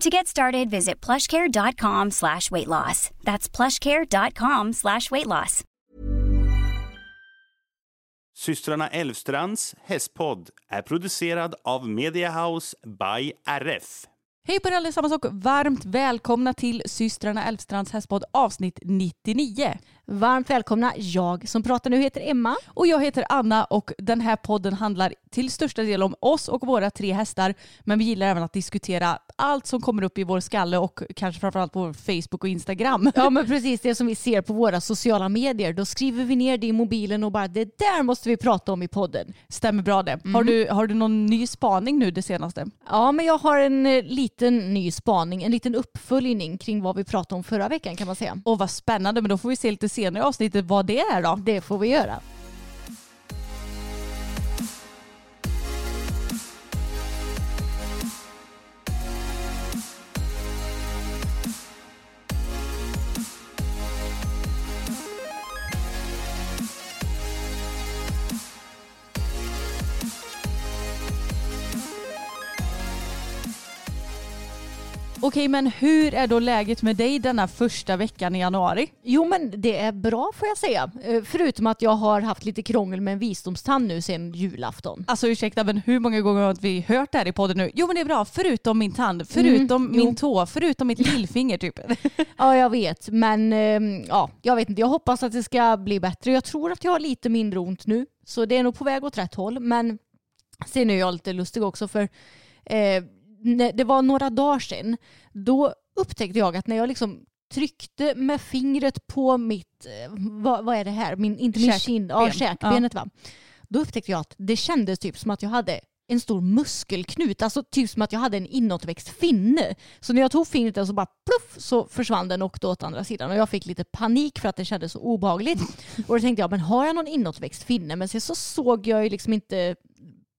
To get started, visit plushcare.com slash weight loss. That's plushcare.com slash weight loss. Systrarna Elvstrands hästpodd är producerad av Mediahouse by RF. Hej på er allesammans och varmt välkomna till systrarna Elfstrands hästpodd avsnitt 99. Varmt välkomna. Jag som pratar nu heter Emma. Och jag heter Anna och den här podden handlar till största del om oss och våra tre hästar. Men vi gillar även att diskutera allt som kommer upp i vår skalle och kanske framförallt på Facebook och Instagram. Ja men precis det som vi ser på våra sociala medier. Då skriver vi ner det i mobilen och bara det där måste vi prata om i podden. Stämmer bra det. Mm. Har, du, har du någon ny spaning nu det senaste? Ja men jag har en eh, liten ny spaning, en liten uppföljning kring vad vi pratade om förra veckan kan man säga. Och vad spännande men då får vi se lite senare i avsnittet vad det är då. Det får vi göra. Okej, men hur är då läget med dig denna första veckan i januari? Jo, men det är bra får jag säga. Eh, Förutom att jag har haft lite krångel med en visdomstand nu sedan julafton. Alltså ursäkta, men hur många gånger har vi hört det här i podden nu? Jo, men det är bra, förutom min tand, förutom Mm, min jo. tå, förutom mitt lillfinger typ. Ja, jag vet. Men eh, ja, jag vet inte. Jag hoppas att det ska bli bättre. Jag tror att jag har lite mindre ont nu. Så det är nog på väg åt rätt håll. Men sen är jag lite lustig också för eh, det var några dagar sedan. Då upptäckte jag att när jag liksom tryckte med fingret på mitt, eh, vad, vad är det här? Min, inte min kind, ja, käkbenet va. Då upptäckte jag att det kändes typ som att jag hade en stor muskelknut, alltså typ som att jag hade en inåtväxt finne. Så när jag tog fingret där så bara pluff så försvann den och åkte åt andra sidan och jag fick lite panik för att det kändes så obehagligt. Och då tänkte jag, men har jag någon inåtväxt finne? Men sen så såg jag ju liksom inte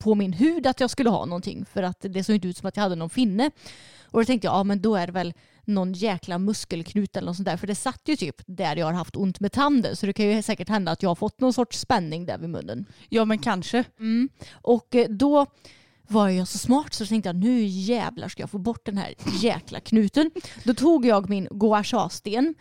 på min hud att jag skulle ha någonting för att det såg inte ut som att jag hade någon finne. Och då tänkte jag, ja men då är det väl någon jäkla muskelknut eller något sånt där. För det satt ju typ där jag har haft ont med tanden. Så det kan ju säkert hända att jag har fått någon sorts spänning där vid munnen. Ja, men kanske. Och eh, då var jag så smart så tänkte jag nu jävlar ska jag få bort den här jäkla knuten. Då tog jag min gua sha-sten.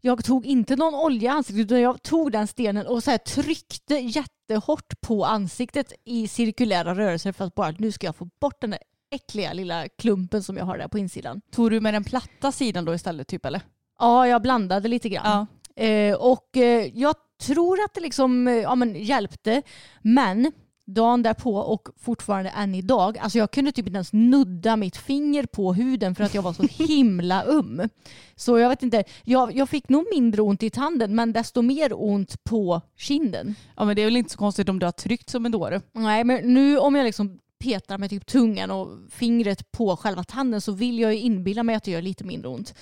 Jag tog inte någon olja i ansiktet utan jag tog den stenen och så tryckte jättehårt på ansiktet i cirkulära rörelser för att bara nu ska jag få bort den där äckliga lilla klumpen som jag har där på insidan. Tog du med den platta sidan då istället typ eller? Ja, jag blandade lite grann. Ja. Eh, och eh, jag tror att det liksom eh, ja, men hjälpte. Men dagen därpå och fortfarande än idag, alltså jag kunde typ inte ens nudda mitt finger på huden för att jag var så himla um. Så jag vet inte, jag, jag fick nog mindre ont i tanden men desto mer ont på kinden. Ja, men det är väl inte så konstigt om du har tryckt som en dåre. Nej, men nu om jag liksom petar med typ tungan och fingret på själva tanden så vill jag ju inbilla mig att det gör lite mindre ont.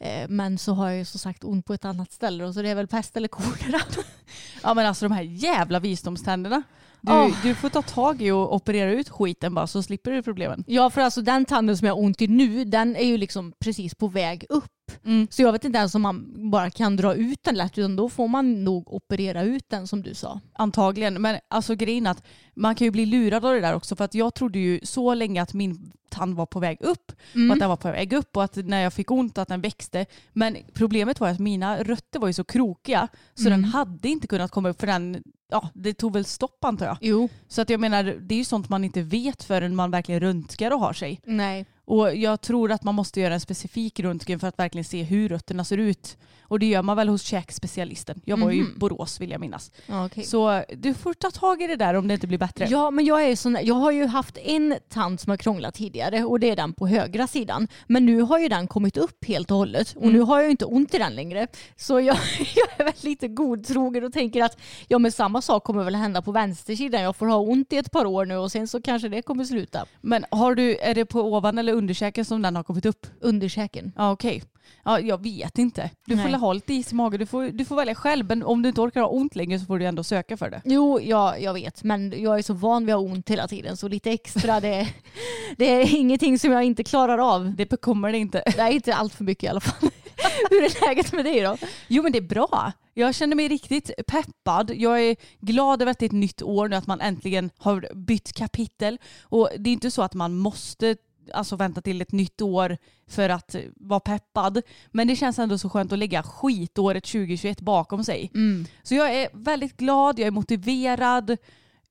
Eh, Men så har jag ju som sagt ont på ett annat ställe och så det är väl pest eller kolera. Ja, men alltså de här jävla visdomständerna. Du, Åh. du får ta tag i och operera ut skiten bara så slipper du problemen. Ja, för alltså den tanden som jag har ont i nu, den är ju liksom precis på väg upp. Mm. Så jag vet inte ens om man bara kan dra ut den lätt, utan då får man nog operera ut den som du sa. Antagligen. Men alltså grejen att man kan ju bli lurad av det där också. För att jag trodde ju så länge att min tand var på väg upp och att den var på väg upp och att när jag fick ont att den växte. Men problemet var att mina rötter var ju så krokiga så den hade inte kunnat komma upp för den, ja det tog väl stopp antar jag. Jo. Så att jag menar det är ju sånt man inte vet förrän man verkligen röntgar och har sig. Nej. Och jag tror att man måste göra en specifik röntgen för att verkligen se hur rötterna ser ut. Och det gör man väl hos käkspecialisten. Jag var ju i Mhm. Borås vill jag minnas. Okej. Så du får ta tag i det där om det inte blir bättre. Ja, men jag, är sån, jag har ju haft en tand som har krånglat tidigare och det är den på högra sidan. Men nu har ju den kommit upp helt och hållet och nu har jag ju inte ont i den längre. Så jag, jag är väl lite godtrogen och tänker att ja, men samma sak kommer väl hända på vänstersidan. Jag får ha ont i ett par år nu och sen så kanske det kommer sluta. Men har du, är det på ovan eller underkäken som den har kommit upp? Underkäken. Ja okej. Ja, jag vet inte. Du får Nej. väl ha lite is i magen. Du får, du får välja själv. Men om du inte orkar ha ont längre så får du ändå söka för det. Jo, ja, jag vet. Men jag är så van vid att ha ont hela tiden så lite extra det, det är ingenting som jag inte klarar av. Det bekommer det inte. Det är inte allt för mycket i alla fall. Hur är läget med dig då? Jo men det är bra. Jag känner mig riktigt peppad. Jag är glad över att det är ett nytt år nu, att man äntligen har bytt kapitel. Och det är inte så att man måste alltså, vänta till ett nytt år för att vara peppad. Men det känns ändå så skönt att lägga skitåret 2021 bakom sig. Så jag är väldigt glad, jag är motiverad,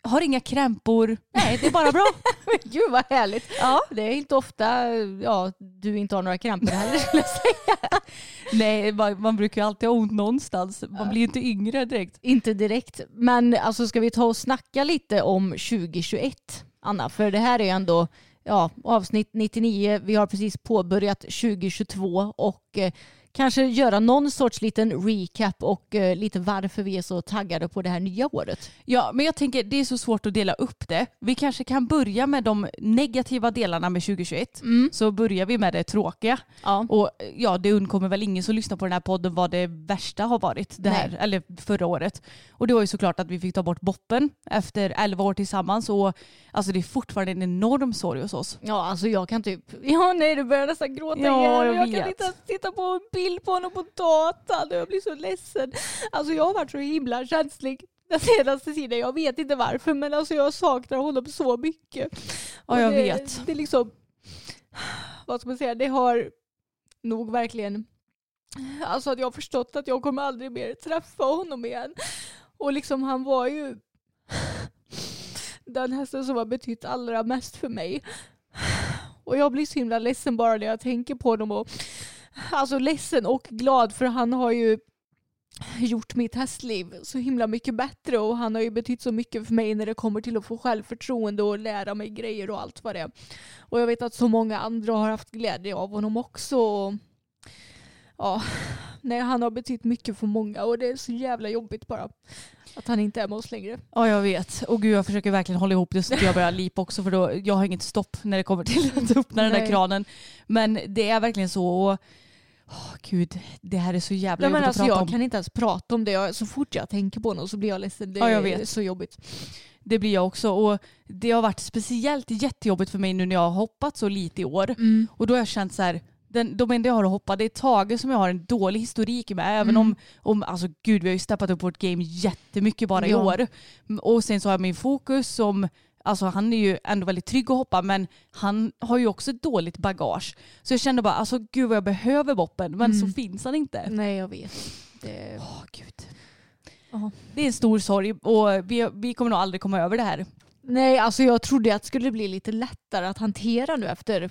har inga krämpor. Nej, det är bara bra. Gud vad härligt. ja. Det är inte ofta ja, du inte har några krämpor heller skulle jag säga. Nej, man, man brukar ju alltid ha ont någonstans. Man blir ju inte yngre direkt. Inte direkt. Men alltså ska vi ta och snacka lite om 2021 Anna? För det här är ju ändå ja, avsnitt 99. Vi har precis påbörjat 2022 och eh, kanske göra någon sorts liten recap och eh, lite varför vi är så taggade på det här nya året. Ja, men jag tänker det är så svårt att dela upp det. Vi kanske kan börja med de negativa delarna med 2021. Så börjar vi med det tråkiga. Ja. Och ja, det undkommer väl ingen som lyssnar på den här podden vad det värsta har varit det här, Nej. eller förra året. Och det var ju såklart att vi fick ta bort boppen efter 11 år tillsammans. Och alltså det är fortfarande en enorm sorg hos oss. Ja, alltså jag kan typ... Ja, nej, du börjar nästan gråta Ja, igen. jag Jag, kan inte ens titta på en bild på honom på datan och jag blir så ledsen. Alltså jag har varit så himla känslig den senaste tiden. Jag vet inte varför, men alltså jag saknar honom så mycket. Ja, jag det, vet. Det är liksom... Vad ska man säga? Det har nog verkligen... Alltså att jag har förstått att jag kommer aldrig mer träffa honom igen. Och liksom han var ju den hästen som har betytt allra mest för mig. Och jag blir så himla ledsen bara när jag tänker på honom. Och, alltså ledsen och glad för han har ju gjort mitt hästliv så himla mycket bättre och han har ju betytt så mycket för mig när det kommer till att få självförtroende och lära mig grejer och allt vad det är. Och jag vet att så många andra har haft glädje av honom också. Ja, nej, han har betytt mycket för många och det är så jävla jobbigt bara att han inte är med oss längre. Ja, jag vet. Och gud, jag försöker verkligen hålla ihop det så att jag börjar lipa också för då, jag har inget stopp när det kommer till att öppna den där kranen. Men det är verkligen så. Och, åh, gud, det här är så jävla Nej, jobbigt alltså, att prata jag om. kan inte ens prata om det. Jag, så fort jag tänker på honom så blir jag ledsen. Det Ja, jag är så jobbigt. Det blir jag också. Och det har varit speciellt jättejobbigt för mig nu när jag har hoppat så lite i år. Mm. Och då har jag känt så här, den, de enda jag har att hoppa det är Tage som jag har en dålig historik med. Även Mm. om, om, alltså gud vi har ju steppat upp vårt game jättemycket bara i Ja. år. Och sen så har jag min fokus som, alltså han är ju ändå väldigt trygg att hoppa men han har ju också ett dåligt bagage. Så jag kände bara, alltså gud vad jag behöver boppen men Mm. så finns han inte. Nej, jag vet. Det... Åh gud. Det är en stor sorg och vi, vi kommer nog aldrig komma över det här. Nej, alltså jag trodde att det skulle bli lite lättare att hantera nu efter,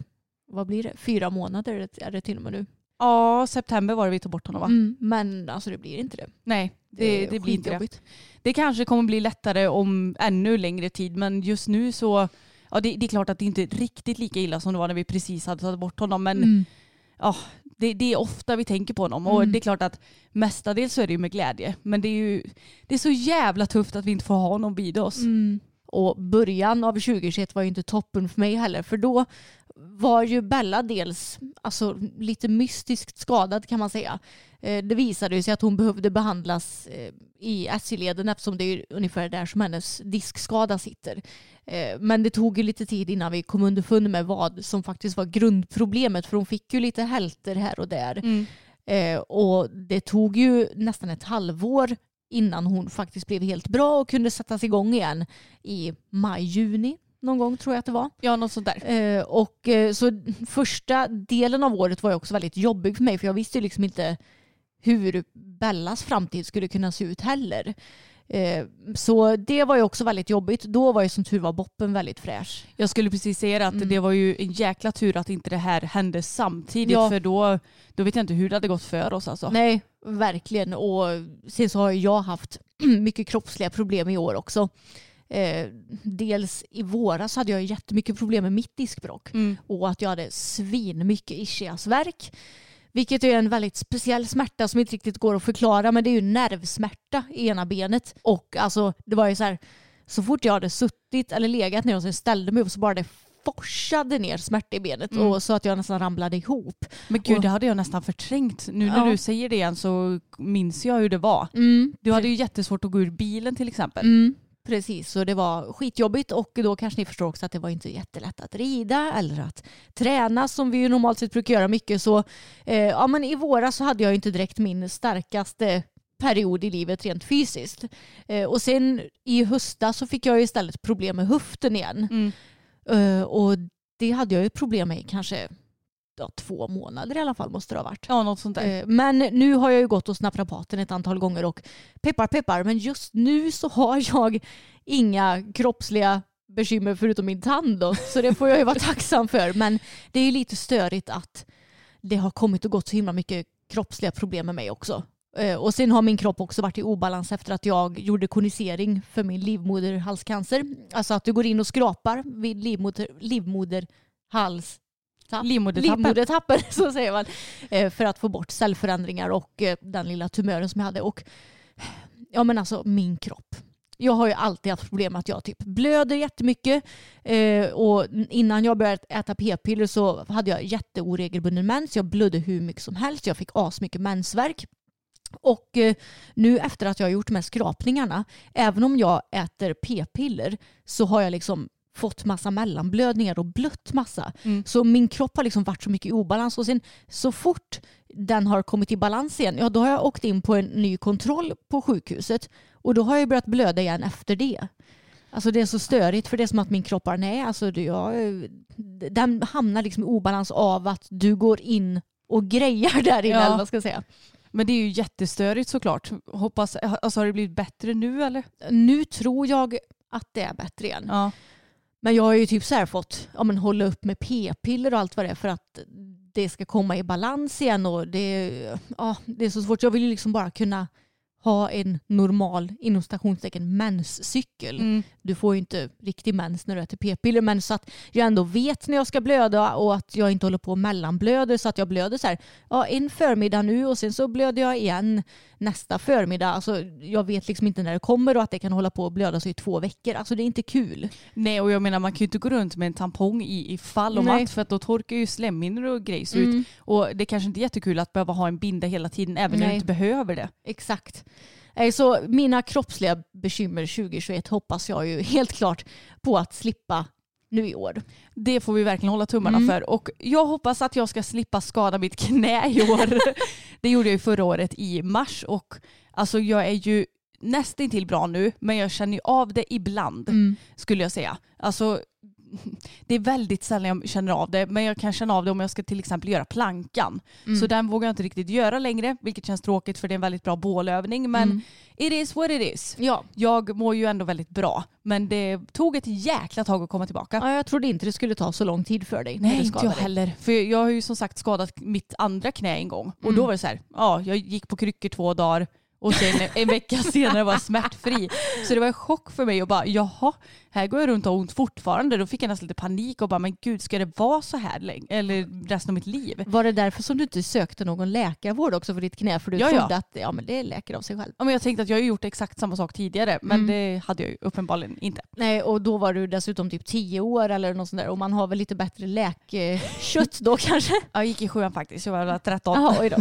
vad blir det, fyra månader är det till och med nu. Ja, september var det vi tog bort honom va? Mm, men alltså det blir inte det. Nej, det, är det blir inte det. Det kanske kommer bli lättare om ännu längre tid men just nu så Ja det, det är klart att det inte är riktigt lika illa som det var när vi precis hade tagit bort honom men Mm. ja, det, det är ofta vi tänker på honom och Mm. det är klart att mestadels så är det ju med glädje men det är ju det är så jävla tufft att vi inte får ha honom vid oss. Mm. Och början av 2021 var ju inte toppen för mig heller för då var ju Bella dels alltså, lite mystiskt skadad kan man säga. Eh, Det visade sig att hon behövde behandlas eh, i SJ-leden eftersom det är ungefär där som hennes diskskada sitter. Eh, Men det tog ju lite tid innan vi kom underfund med vad som faktiskt var grundproblemet för hon fick ju lite hälter här och där. Mm. Och det tog ju nästan ett halvår innan hon faktiskt blev helt bra och kunde sättas igång igen i maj, juni någon gång tror jag att det var. Ja något sånt där. Eh, och eh, så första delen av året var ju också väldigt jobbig för mig för jag visste ju liksom inte hur Bellas framtid skulle kunna se ut heller. Eh, så det var ju också väldigt jobbigt. Då var ju som tur var boppen väldigt fräsch. Jag skulle precis säga att Mm. det var ju en jäkla tur att inte det här hände samtidigt Ja. för då, då vet jag inte hur det hade gått för oss alltså. Nej, verkligen. Och sen så har jag haft mycket kroppsliga problem i år också. Eh, dels i våras hade jag jättemycket problem med mitt diskbråck Mm. och att jag hade svin mycket ischiasvärk. Vilket är en väldigt speciell smärta som inte riktigt går att förklara men det är ju nervsmärta i ena benet. Och alltså det var ju så här så fort jag hade suttit eller legat ner och sen ställde mig upp så bara det forsade ner smärta i benet Mm. och så att jag nästan ramlade ihop. Men gud Och- det hade jag nästan förträngt. Nu när Ja. du säger det igen så minns jag hur det var. Mm. Du hade ju jättesvårt att gå ur bilen till exempel. Mm, precis, så det var skitjobbigt och då kanske ni förstår också att det var inte jättelätt att rida eller att träna som vi ju normalt sett brukar göra mycket. Så eh, ja, men i våras så hade jag inte direkt min starkaste period i livet rent fysiskt. Eh, och sen i höstas så fick jag istället problem med höften igen. Mm. Eh, och det hade jag ju problem med kanske ja, två månader i alla fall måste det ha varit. Ja något sånt där. Eh, Men nu har jag ju gått hos naprapaten ett antal gånger och peppar peppar men just nu så har jag inga kroppsliga bekymmer förutom min tand då. Så det får jag ju vara tacksam för. Men det är ju lite störigt att det har kommit och gått så himla mycket kroppsliga problem med mig också. Eh, Och sen har min kropp också varit i obalans efter att jag gjorde konisering för min livmoderhalscancer. Alltså att du går in och skrapar vid livmoder, livmoderhals. Livmodertappen. Livmodertappen, så säger man. Eh, För att få bort cellförändringar och eh, den lilla tumören som jag hade. Och ja men alltså min kropp. Jag har ju alltid haft problem med att jag typ blöder jättemycket. Eh, och innan jag började äta p-piller så hade jag jätteoregelbunden mens. Jag blödde hur mycket som helst. Jag fick asmycket mensvärk. Och eh, nu efter att jag har gjort de här skrapningarna, även om jag äter p-piller så har jag liksom fått massa mellanblödningar och blött massa. Mm. Så min kropp har liksom varit så mycket i obalans och sen så fort den har kommit i balans igen, ja då har jag åkt in på en ny kontroll på sjukhuset och då har jag börjat blöda igen efter det. Alltså det är så störigt för det är som att min kropp bara, nej alltså du, jag, den hamnar liksom i obalans av att du går in och grejar där inne Ja. vad ska jag säga. Men det är ju jättestörigt såklart. Hoppas, alltså har det blivit bättre nu eller? Nu tror jag att det är bättre igen. Ja. Men jag har ju typ så här fått ja, men hålla upp med p-piller och allt vad det är för att det ska komma i balans igen och det, ja, det är så svårt. Jag vill ju liksom bara kunna ha en normal inom stationstecken menscykel. Mm. Du får ju inte riktig mens när du äter p-piller men så att jag ändå vet när jag ska blöda och att jag inte håller på och mellanblöder så att jag blöder så här ja, en förmiddag nu och sen så blöder jag igen nästa förmiddag. Alltså, jag vet liksom inte när det kommer och att det kan hålla på och blöda så i två veckor. Alltså det är inte kul. Nej och jag menar man kan ju inte gå runt med en tampong i, i fall och Nej. matt för att då torkar ju slemhinnor och grejs Mm. ut. Och det kanske inte är jättekul att behöva ha en binda hela tiden även när du Nej. inte behöver det. Exakt. Eh, Så mina kroppsliga bekymmer 2021 hoppas jag ju helt klart på att slippa nu i år. Det får vi verkligen hålla tummarna Mm. för. Och jag hoppas att jag ska slippa skada mitt knä i år. det gjorde jag ju förra året i mars och alltså jag är ju nästintill bra nu men jag känner ju av det ibland skulle jag säga. Alltså det är väldigt sällan jag känner av det men jag kan känna av det om jag ska till exempel göra plankan. Mm. Så den vågar jag inte riktigt göra längre vilket känns tråkigt för det är en väldigt bra bålövning men Mm. it is what it is. Ja. Jag mår ju ändå väldigt bra men det tog ett jäkla tag att komma tillbaka. ja, jag trodde inte det skulle ta så lång tid för dig. Nej, inte jag dig. heller. För jag har ju som sagt skadat mitt andra knä en gång. Och Mm. då var det så här, ja, jag gick på kryckor två dagar och sen en vecka senare var jag smärtfri. Så det var en chock för mig och bara, jaha, här går jag runt och har ont fortfarande. Då fick jag nästan lite panik och bara, men gud, ska det vara så här länge? Eller resten av mitt liv? Var det därför som du inte sökte någon läkarvård också för ditt knä? För du Ja, ja. trodde att ja, men det läker av sig själv. Ja, men jag tänkte att jag har gjort exakt samma sak tidigare, men Mm. det hade jag ju uppenbarligen inte. Nej, och då var du dessutom typ 10 år eller något sånt där. Och man har väl lite bättre läkkött då kanske? Jag gick i sjuan faktiskt, jag var väl 13. Jaha, oj då.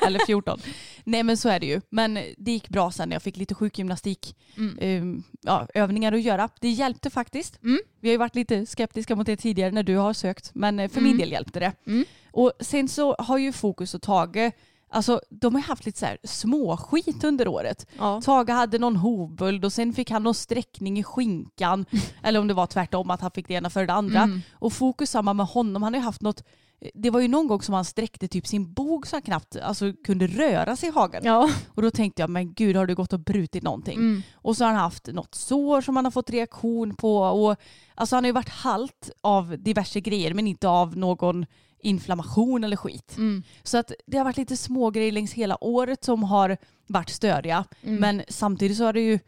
eller 14. Nej men så är det ju. Men det gick bra sen när jag fick lite sjukgymnastik Mm. um, ja, övningar att göra. Det hjälpte faktiskt. Mm. Vi har ju varit lite skeptiska mot det tidigare när du har sökt men eh, för min Mm. del hjälpte det. Mm. Och sen så har ju fokus och tagit Alltså de har haft lite så här småskit under året. Ja. Tage hade någon hovböld och sen fick han någon sträckning i skinkan. eller om det var tvärtom att han fick det ena för det andra. Mm. Och fokus samma med honom. Han har ju haft något det var ju någon gång som han sträckte typ sin bog så han knappt alltså, kunde röra sig i hagen. Ja. Och då tänkte jag, men gud har du gått och brutit någonting? Mm. Och så har han haft något sår som han har fått reaktion på. Och, alltså han har ju varit halt av diverse grejer men inte av någon inflammation eller skit. Mm. Så att det har varit lite små grejer längs hela året som har varit störiga. Mm. Men samtidigt så har det ju,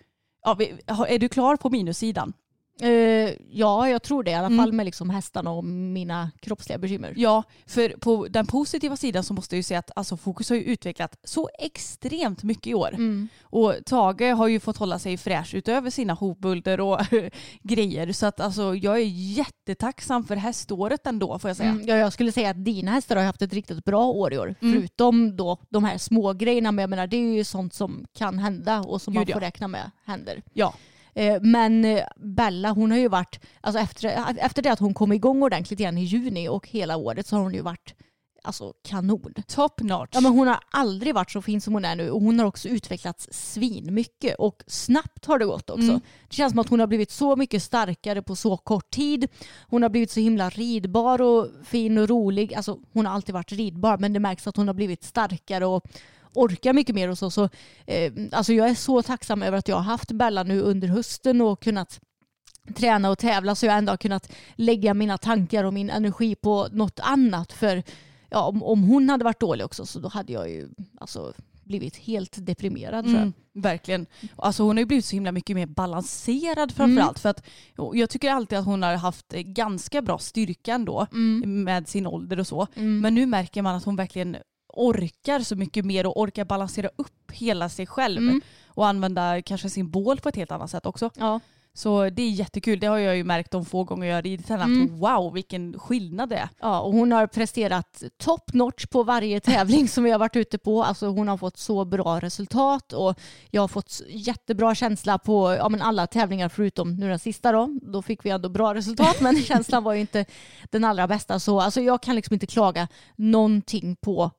ja, är du klar på minussidan? Eh, ja, jag tror det i alla Mm. fall med liksom hästarna och mina kroppsliga bekymmer. Ja, för på den positiva sidan så måste jag ju säga att alltså, Fokus har ju utvecklat så extremt mycket i år. Mm. Och Tage har ju fått hålla sig fräsch utöver sina hovbulder och grejer. Så att alltså, jag är jättetacksam för häståret ändå får jag säga. Mm, ja, jag skulle säga att dina hästar har haft ett riktigt bra år i år. Mm. Förutom då de här små grejerna men jag menar det är ju sånt som kan hända och som man Gud, får ja. räkna med händer. Ja. Eh, Men eh, Bella hon har ju varit, alltså efter, efter det att hon kom igång ordentligt igen i juni och hela året så har hon ju varit alltså kanon. Top notch. Ja, men hon har aldrig varit så fin som hon är nu och hon har också utvecklats svin mycket och snabbt har det gått också. Mm. Det känns som att hon har blivit så mycket starkare på så kort tid. Hon har blivit så himla ridbar och fin och rolig. Alltså hon har alltid varit ridbar men det märks att hon har blivit starkare och orkar mycket mer och så. så eh, alltså jag är så tacksam över att jag har haft Bella nu under hösten och kunnat träna och tävla så jag ändå har kunnat lägga mina tankar och min energi på något annat. För ja, om, om hon hade varit dålig också så då hade jag ju alltså, blivit helt deprimerad. Mm, verkligen. Alltså hon har ju blivit så himla mycket mer balanserad framförallt. För att, och jag tycker alltid att hon har haft eh, ganska bra styrka ändå Mm. med sin ålder och så. Mm. Men nu märker man att hon verkligen orkar så mycket mer och orkar balansera upp hela sig själv. Mm. Och använda kanske sin bål på ett helt annat sätt också. Ja. Så det är jättekul. Det har jag ju märkt de få gånger jag har ridit henne. Mm. Att wow vilken skillnad det är. Ja, och hon har presterat top notch på varje tävling som vi har varit ute på. Alltså hon har fått så bra resultat och jag har fått jättebra känsla på ja, men alla tävlingar förutom nu den sista då. Då fick vi ändå bra resultat men känslan var ju inte den allra bästa. Så alltså, jag kan liksom inte klaga någonting på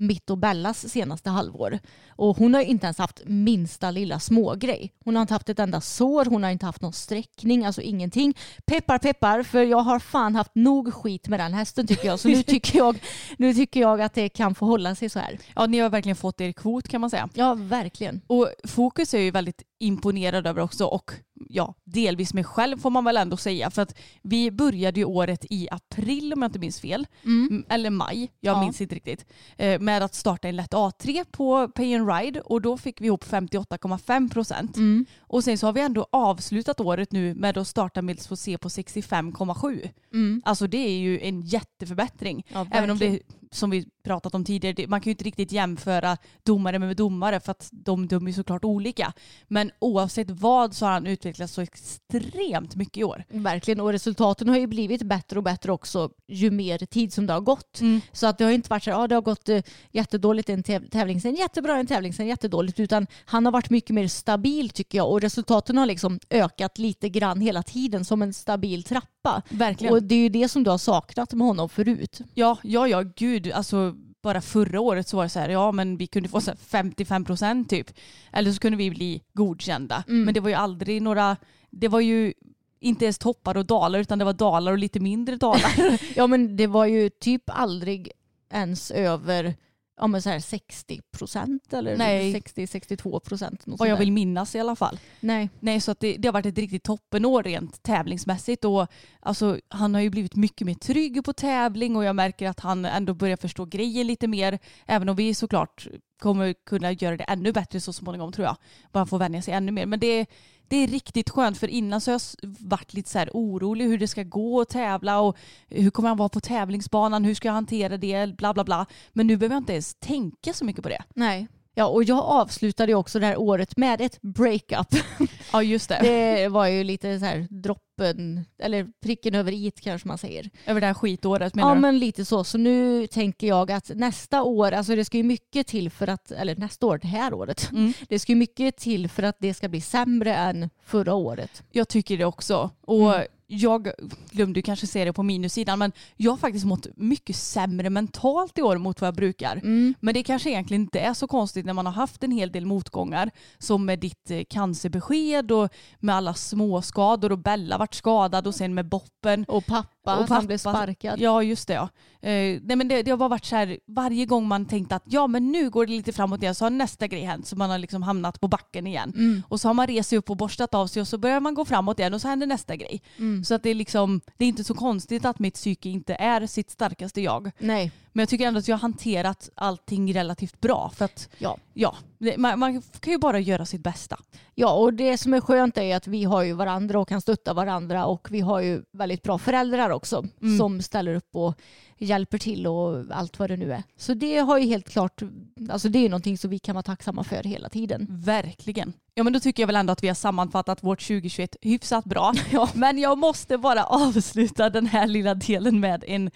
mitt och Bellas senaste halvår. Och hon har ju inte ens haft minsta lilla smågrej. Hon har inte haft ett enda sår, hon har inte haft någon sträckning, alltså ingenting. Peppar peppar, för jag har fan haft nog skit med den hästen tycker jag. Så nu tycker jag, nu tycker jag att det kan få hålla sig så här. Ja ni har verkligen fått er kvot kan man säga. Ja, verkligen. Och Fokus är ju väldigt imponerad över också och ja, delvis mig själv får man väl ändå säga. För att vi började ju året i april om jag inte minns fel. Mm, Eller maj, jag Ja. minns inte riktigt. Eh, med att starta en lätt A3 på Pay and Ride och då fick vi ihop 58,5 procent. Mm. Och sen så har vi ändå avslutat året nu med att starta med få se på 65,7. Mm. Alltså det är ju en jätteförbättring. Ja, Även om det, som vi pratat om tidigare, det, man kan ju inte riktigt jämföra domare med domare för att de dömer ju såklart olika. Men oavsett vad så har han utvecklats så extremt mycket i år. Verkligen, och resultaten har ju blivit bättre och bättre också ju mer tid som det har gått. Mm. Så att det har ju inte varit så här, ja det har gått eh, jättedåligt en täv- tävling, sen jättebra en tävling, sen jättedåligt. Utan han har varit mycket mer stabil tycker jag och resultaten har liksom ökat lite grann hela tiden som en stabil trappa. Verkligen. Och det är ju det som du har saknat med honom förut. Ja, ja, ja, gud. Alltså bara förra året så var det så här, ja men vi kunde få så här 55 procent typ. Eller så kunde vi bli godkända. Mm. Men det var ju aldrig några, det var ju inte ens toppar och dalar utan det var dalar och lite mindre dalar. Ja men det var ju typ aldrig ens över ja, men så här 60 procent eller Nej. 60-62 procent. Vad jag vill minnas i alla fall. Nej. Nej, så att det, det har varit ett riktigt toppenår rent tävlingsmässigt. Och, alltså, han har ju blivit mycket mer trygg på tävling och jag märker att han ändå börjar förstå grejer lite mer. Även om vi såklart kommer kunna göra det ännu bättre så småningom tror jag. Bara få vänja sig ännu mer. Men det, det är riktigt skönt för innan så har jag varit lite så här orolig hur det ska gå att tävla och hur kommer han vara på tävlingsbanan, hur ska jag hantera det, bla bla bla. Men nu behöver jag inte ens tänka så mycket på det. Nej. Ja, och jag avslutade också det här året med ett breakup. Ja just det. Det var ju lite så här droppen, eller pricken över i kanske man säger. Över det här skitåret menar Ja du? men lite så. Så nu tänker jag att nästa år, alltså det ska ju mycket till för att, eller nästa år, det här året. Mm. Det ska ju mycket till för att det ska bli sämre än förra året. Jag tycker det också. Och Mm. Jag glömde kanske se det på minussidan men jag har faktiskt mått mycket sämre mentalt i år mot vad jag brukar. Mm. Men det kanske egentligen inte är så konstigt när man har haft en hel del motgångar som med ditt eh, cancerbesked och med alla småskador och Bella vart skadad och sen med boppen. Och pappa, Och att han blev sparkad. Ja just det ja. Eh, nej men det, det har bara varit så här varje gång man tänkt att ja men nu går det lite framåt igen så har nästa grej hänt så man har liksom hamnat på backen igen. Mm. Och så har man rest sig upp och borstat av sig och så börjar man gå framåt igen och så händer nästa grej. Mm. Så att det är liksom, det är inte så konstigt att mitt psyke inte är sitt starkaste jag. Nej, Men jag tycker ändå att jag har hanterat allting relativt bra. För att ja. ja, man, man kan ju bara göra sitt bästa. Ja, och det som är skönt är att vi har ju varandra och kan stötta varandra och vi har ju väldigt bra föräldrar också Mm. som ställer upp och hjälper till och allt vad det nu är. Så det har ju helt klart, alltså det är någonting som vi kan vara tacksamma för hela tiden. Verkligen. Ja men då tycker jag väl ändå att vi har sammanfattat vårt 2021 hyfsat bra. Men jag måste bara avsluta den här lilla delen med en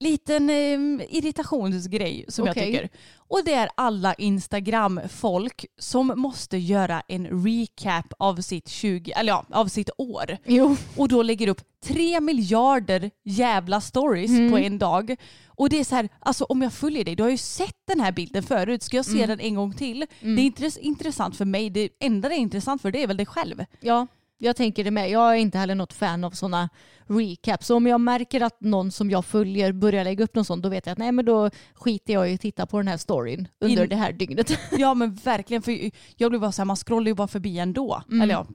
liten eh, irritationsgrej som jag Okej. tycker. Och det är alla Instagram-folk som måste göra en recap av sitt 20, eller ja, av sitt år. Jo, och då lägger upp tre miljarder jävla stories Mm. på en dag. Och det är så här, alltså om jag följer dig, du har ju sett den här bilden förut, ska jag se Mm. den en gång till? Det är inte intressant för mig, det enda det är intressant för det är väl dig själv. ja. Jag tänker det med. Jag är inte heller något fan av sådana recaps. Så om jag märker att någon som jag följer börjar lägga upp något sånt, då vet jag att nej men då skiter jag i att titta på den här storyn under In- det här dygnet. Ja men verkligen, för jag blir bara så här, man scrollar ju bara förbi ändå. Mm. Eller ja,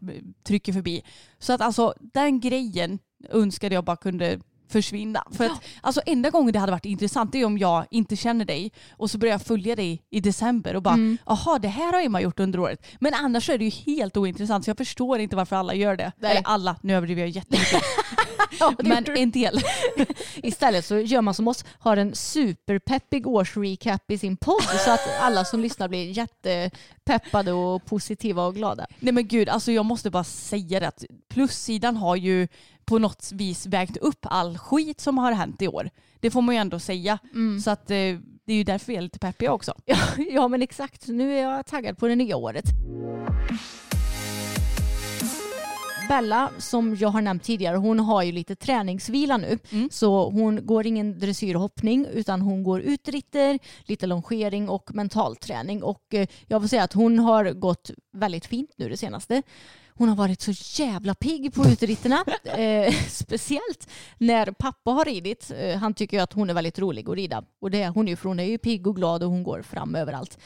trycker förbi. Så att alltså den grejen önskade jag bara kunde försvinna. För att alltså enda gången det hade varit intressant det är om jag inte känner dig och så börjar jag följa dig i december och bara Mm. jaha det här har Emma gjort under året. Men annars är det ju helt ointressant så jag förstår inte varför alla gör det. Nej. Eller alla, nu överdriver jag jättemycket. Ja, men en del. Istället så gör man som oss, har en superpeppig årsrecap i sin podd så att alla som lyssnar blir jättepeppade och positiva och glada. Nej men gud, alltså jag måste bara säga det att plussidan har ju på något vis vägt upp all skit som har hänt i år. Det får man ju ändå säga. Så att eh, det är ju därför vi är lite peppiga också. Ja, ja men exakt, nu är jag taggad på det nya året. Bella, som jag har nämnt tidigare, hon har ju lite träningsvila nu. Mm. Så hon går ingen dressyrhoppning utan hon går utritter, lite longering och mentalträning. Och eh, jag får säga att hon har gått väldigt fint nu det senaste. Hon har varit så jävla pigg på uteritterna. eh, speciellt när pappa har ridit. Eh, han tycker att hon är väldigt rolig att rida. Och det är hon ju för hon är ju pigg och glad och hon går fram överallt.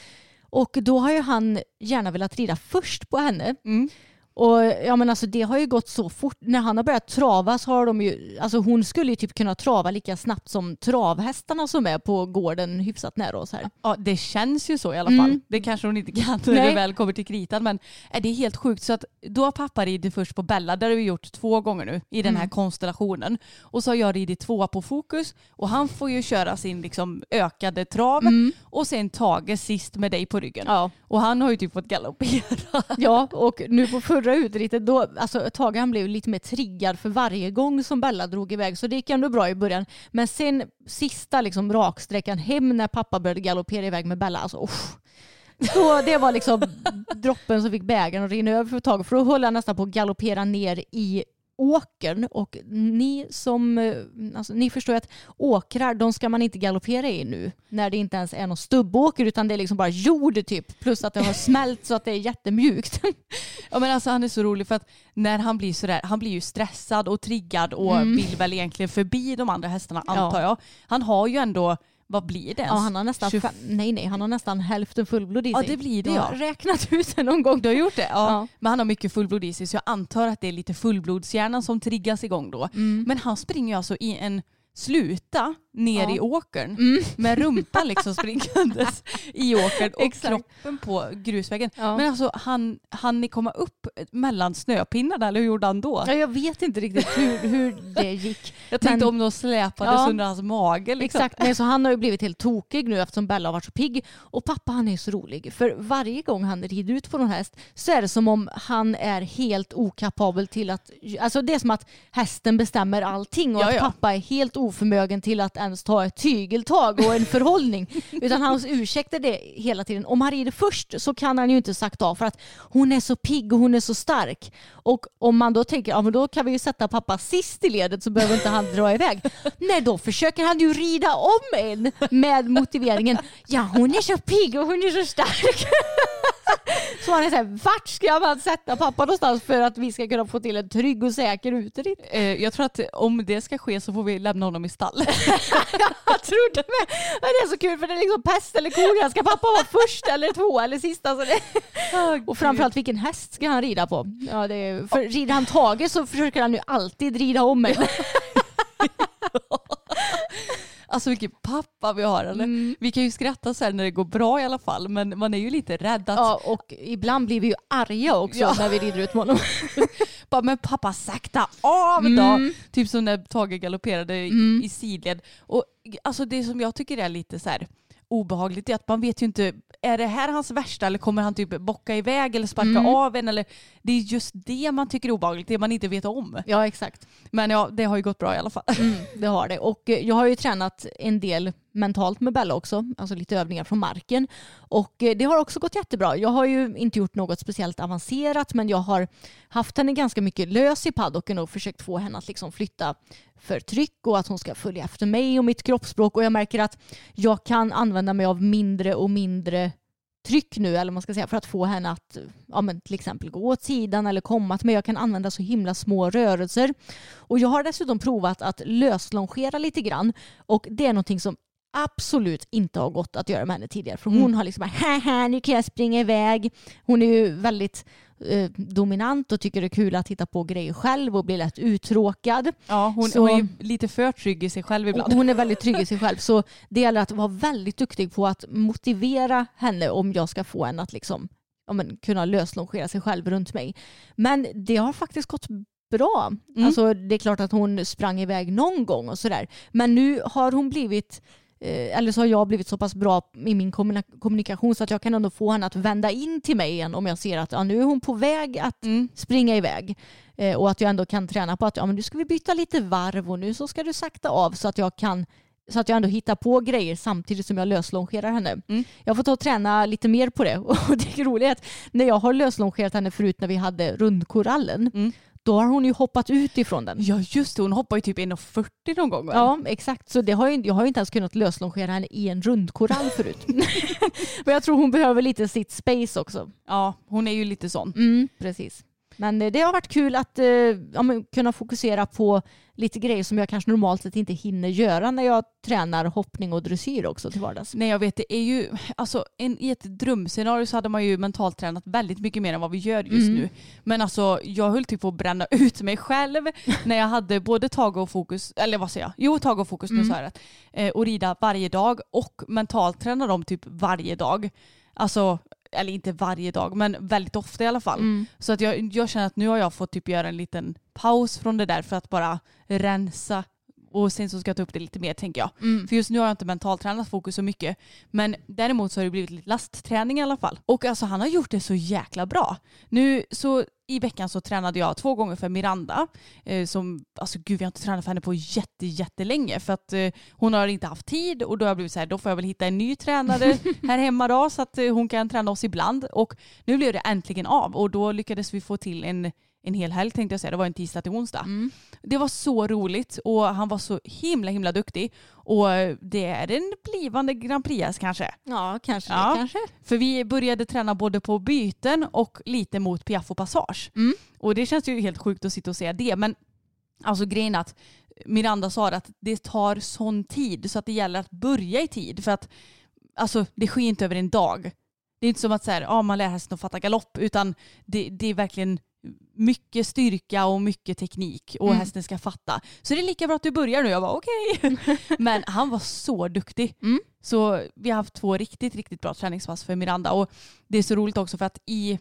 Och då har ju han gärna velat rida först på henne. Mm. Och ja men alltså det har ju gått så fort. När han har börjat trava så har de ju, alltså hon skulle ju typ kunna trava lika snabbt som travhästarna som är på gården hyfsat nära oss här. Ja, det känns ju så i alla Mm. fall. Det kanske hon inte kan när Nej. det väl kommer till kritan. Men är det är helt sjukt. Så att då har pappa ridit först på Bella. Det har vi gjort två gånger nu i den här Mm. konstellationen. Och så har jag ridit tvåa på fokus. Och han får ju köra sin liksom ökade trav. Mm. Och sen Tage sist med dig på ryggen. Ja. Och han har ju typ fått galoppera. Ja, och nu på förra utrittet då, alltså Tage han blev lite mer triggad för varje gång som Bella drog iväg så det gick ändå bra i början. Men sen sista liksom raksträckan hem när pappa började galoppera iväg med Bella, alltså usch. Så det var liksom droppen som fick bägaren att rinna över för ett tag för då höll han nästan på att galoppera ner i åkern och ni som, eh, alltså, ni förstår att åkrar de ska man inte galoppera i nu när det inte ens är någon stubbåker utan det är liksom bara jord typ plus att det har smält så att det är jättemjukt. Ja men alltså han är så rolig för att när han blir sådär, han blir ju stressad och triggad och Mm. vill väl egentligen förbi de andra hästarna Ja. antar jag. Han har ju ändå, vad blir det ens? Ja, han har nästan, 20 fem, nej, nej, han har nästan hälften fullblod i Ja sig. det blir det Jag ja. har räknat ut det någon gång. Du har gjort det? Ja. Ja. Men han har mycket fullblod i sig så jag antar att det är lite fullblodshjärnan som triggas igång då. Mm. Men han springer alltså i en sluta ner Ja. i åkern Mm. med rumpan liksom springandes i åkern och Exakt. kroppen på grusvägen. Ja. Men alltså han, han ni komma upp mellan snöpinnarna eller hur gjorde han då? Ja, jag vet inte riktigt hur, hur det gick. Jag tänkte Men- om de släpades Ja. under hans mage. Liksom. Exakt, men så han har ju blivit helt tokig nu eftersom Bella har varit så pigg. Och pappa han är så rolig. För varje gång han rider ut på någon häst så är det som om han är helt okapabel till att... Alltså det är som att hästen bestämmer allting och att pappa är helt oförmögen till att ens ta ett tygeltag och en förhållning. Utan hans ursäkt är det hela tiden. Om han rider först så kan han ju inte sakta av för att hon är så pigg och hon är så stark. Och om man då tänker, ja men då kan vi ju sätta pappa sist i ledet så behöver inte han dra iväg. Nej, då försöker han ju rida om en med motiveringen, ja hon är så pigg och hon är så stark. Så han är såhär, vart ska man sätta pappa någonstans för att vi ska kunna få till en trygg och säker uteritt? Eh, jag tror att om det ska ske så får vi lämna honom i stall. Jag trodde med. Men det är så kul för det är liksom pest eller kolera. Ska pappa vara först eller två eller sist? Alltså det... Och framförallt vilken häst ska han rida på? Ja, det är... För rider han Tage så försöker han ju alltid rida om mig. Alltså vilken pappa vi har. Eller? Mm. Vi kan ju skratta så här när det går bra i alla fall men man är ju lite rädd att Ja, och ibland blir vi ju arga också Ja. när vi rider ut med honom. bara men pappa sakta av Mm. då. Typ som när Tage galopperade i, i sidled. Och alltså det som jag tycker är lite så här obehagligt är att man vet ju inte, är det här hans värsta eller kommer han typ bocka iväg eller sparka Mm. av en? Eller, det är just det man tycker är obehagligt, det man inte vet om. Ja, exakt. Men ja, det har ju gått bra i alla fall. Mm, det har det. Och eh, jag har ju tränat en del mentalt med Bella också, alltså lite övningar från marken. Och eh, det har också gått jättebra. Jag har ju inte gjort något speciellt avancerat men jag har haft henne ganska mycket lös i paddocken och försökt få henne att liksom flytta för tryck och att hon ska följa efter mig och mitt kroppsspråk. Och jag märker att jag kan använda mig av mindre och mindre tryck nu eller vad man ska säga för att få henne att ja, men till exempel gå åt sidan eller komma till mig. Jag kan använda så himla små rörelser. Och jag har dessutom provat att löslongera lite grann och det är någonting som absolut inte har gått att göra med henne tidigare. För hon Mm. har liksom bara, haha nu kan jag springa iväg. Hon är ju väldigt eh, dominant och tycker det är kul att hitta på grejer själv och blir lätt uttråkad. Ja, hon, Så- hon är ju lite för trygg i sig själv ibland. Hon är väldigt trygg i sig själv. Så det gäller att vara väldigt duktig på att motivera henne om jag ska få henne att liksom, ja, men, kunna löslongera sig själv runt mig. Men det har faktiskt gått bra. Mm. Alltså, det är klart att hon sprang iväg någon gång och sådär. Men nu har hon blivit eller så har jag blivit så pass bra i min kommunika- kommunikation så att jag kan ändå få henne att vända in till mig igen om jag ser att ja, nu är hon på väg att Mm. springa iväg. Eh, och att jag ändå kan träna på att ja, men nu ska vi byta lite varv och nu så ska du sakta av så att jag kan så att jag ändå hittar på grejer samtidigt som jag löslongerar henne. Mm. Jag får ta och träna lite mer på det. Och det är att när jag har löslongerat henne förut när vi hade rundkorallen Mm. Då har hon ju hoppat ut ifrån den. Ja just det, hon hoppar ju typ 1,40 någon gång. va? Ja, exakt. Så det har ju, jag har ju inte ens kunnat löslongera henne i en rundkorall förut. Men jag tror hon behöver lite sitt space också. ja, hon är ju lite sån. Mm, precis. Men eh, det har varit kul att eh, ja, kunna fokusera på lite grejer som jag kanske normalt sett inte hinner göra när jag tränar hoppning och dressyr också till vardags. Nej jag vet, det är ju, alltså en, i ett drömscenario så hade man ju mentalt tränat väldigt mycket mer än vad vi gör just Mm. nu. Men alltså jag höll typ på att bränna ut mig själv när jag hade både tag och fokus, eller vad säger jag? Jo tag och fokus, nu Mm. sa jag rätt. Eh, och rida varje dag och mentalt träna dem typ varje dag. Alltså, eller inte varje dag men väldigt ofta i alla fall. Mm. Så att jag, jag känner att nu har jag fått typ göra en liten paus från det där för att bara rensa och sen så ska jag ta upp det lite mer tänker jag. Mm. För just nu har jag inte mentaltränat fokus så mycket. Men däremot så har det blivit lite lastträning i alla fall. Och alltså han har gjort det så jäkla bra. Nu så i veckan så tränade jag två gånger för Miranda. Eh, som, alltså gud vi har inte tränat för henne på jätte, jättelänge. För att eh, hon har inte haft tid och då har jag blivit så här, då får jag väl hitta en ny tränare här hemma då så att eh, hon kan träna oss ibland. Och nu blev det äntligen av och då lyckades vi få till en en hel helg tänkte jag säga. Det var en tisdag till onsdag. Mm. Det var så roligt och han var så himla himla duktig. Och det är en blivande Grand Prix kanske. Ja, kanske Ja. Kanske. För vi började träna både på byten och lite mot piaff och passage. Mm. Och det känns ju helt sjukt att sitta och säga det. Men alltså grejen att Miranda sa att det tar sån tid så att det gäller att börja i tid. För att alltså, det sker inte över en dag. Det är inte som att så här, ja, man lär hästen att fatta galopp utan det, det är verkligen mycket styrka och mycket teknik och Mm. hästen ska fatta. Så det är lika bra att du börjar nu. Jag var okej. Men han var så duktig. Mm. Så vi har haft två riktigt, riktigt bra träningspass för Miranda. Och det är så roligt också för att i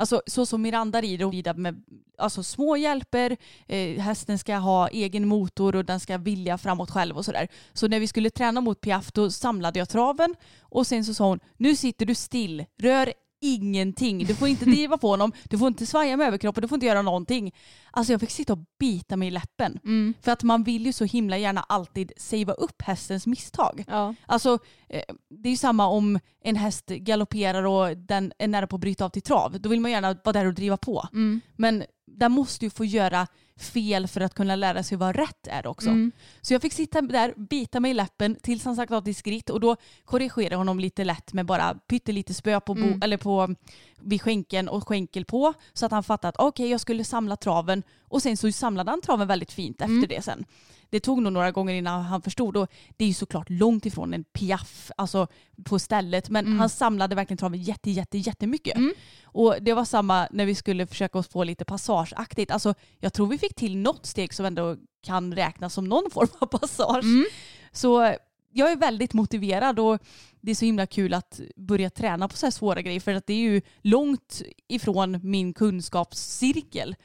Alltså så som Miranda rider och rider med alltså, små hjälper, eh, hästen ska ha egen motor och den ska vilja framåt själv och sådär. Så när vi skulle träna mot Piaf då samlade jag traven och sen så sa hon nu sitter du still, rör ingenting. Du får inte driva på honom, du får inte svaja med överkroppen, du får inte göra någonting. Alltså jag fick sitta och bita mig i läppen. Mm. För att man vill ju så himla gärna alltid savea upp hästens misstag. Ja. Alltså eh, det är ju samma om en häst galopperar och den är nära på att bryta av till trav. Då vill man gärna vara där och driva på. Mm. Men den måste ju få göra fel för att kunna lära sig vad rätt är också. Mm. Så jag fick sitta där, bita mig i läppen tills han sagt till skritt och då korrigerade jag honom lite lätt med bara pyttelite spö på, bo, Mm. eller på vid skänken och skänkel på så att han fattade att okej jag skulle samla traven och sen så samlade han traven väldigt fint efter Mm. det sen. Det tog nog några gånger innan han förstod och det är ju såklart långt ifrån en piaff alltså på stället men Mm. han samlade verkligen traven jätte, jätte, jättemycket. Mm. Och det var samma när vi skulle försöka oss på lite passageaktigt. Alltså jag tror vi fick till något steg som ändå kan räknas som någon form av passage. Mm. Så jag är väldigt motiverad och det är så himla kul att börja träna på så här svåra grejer för att det är ju långt ifrån min kunskapscirkel.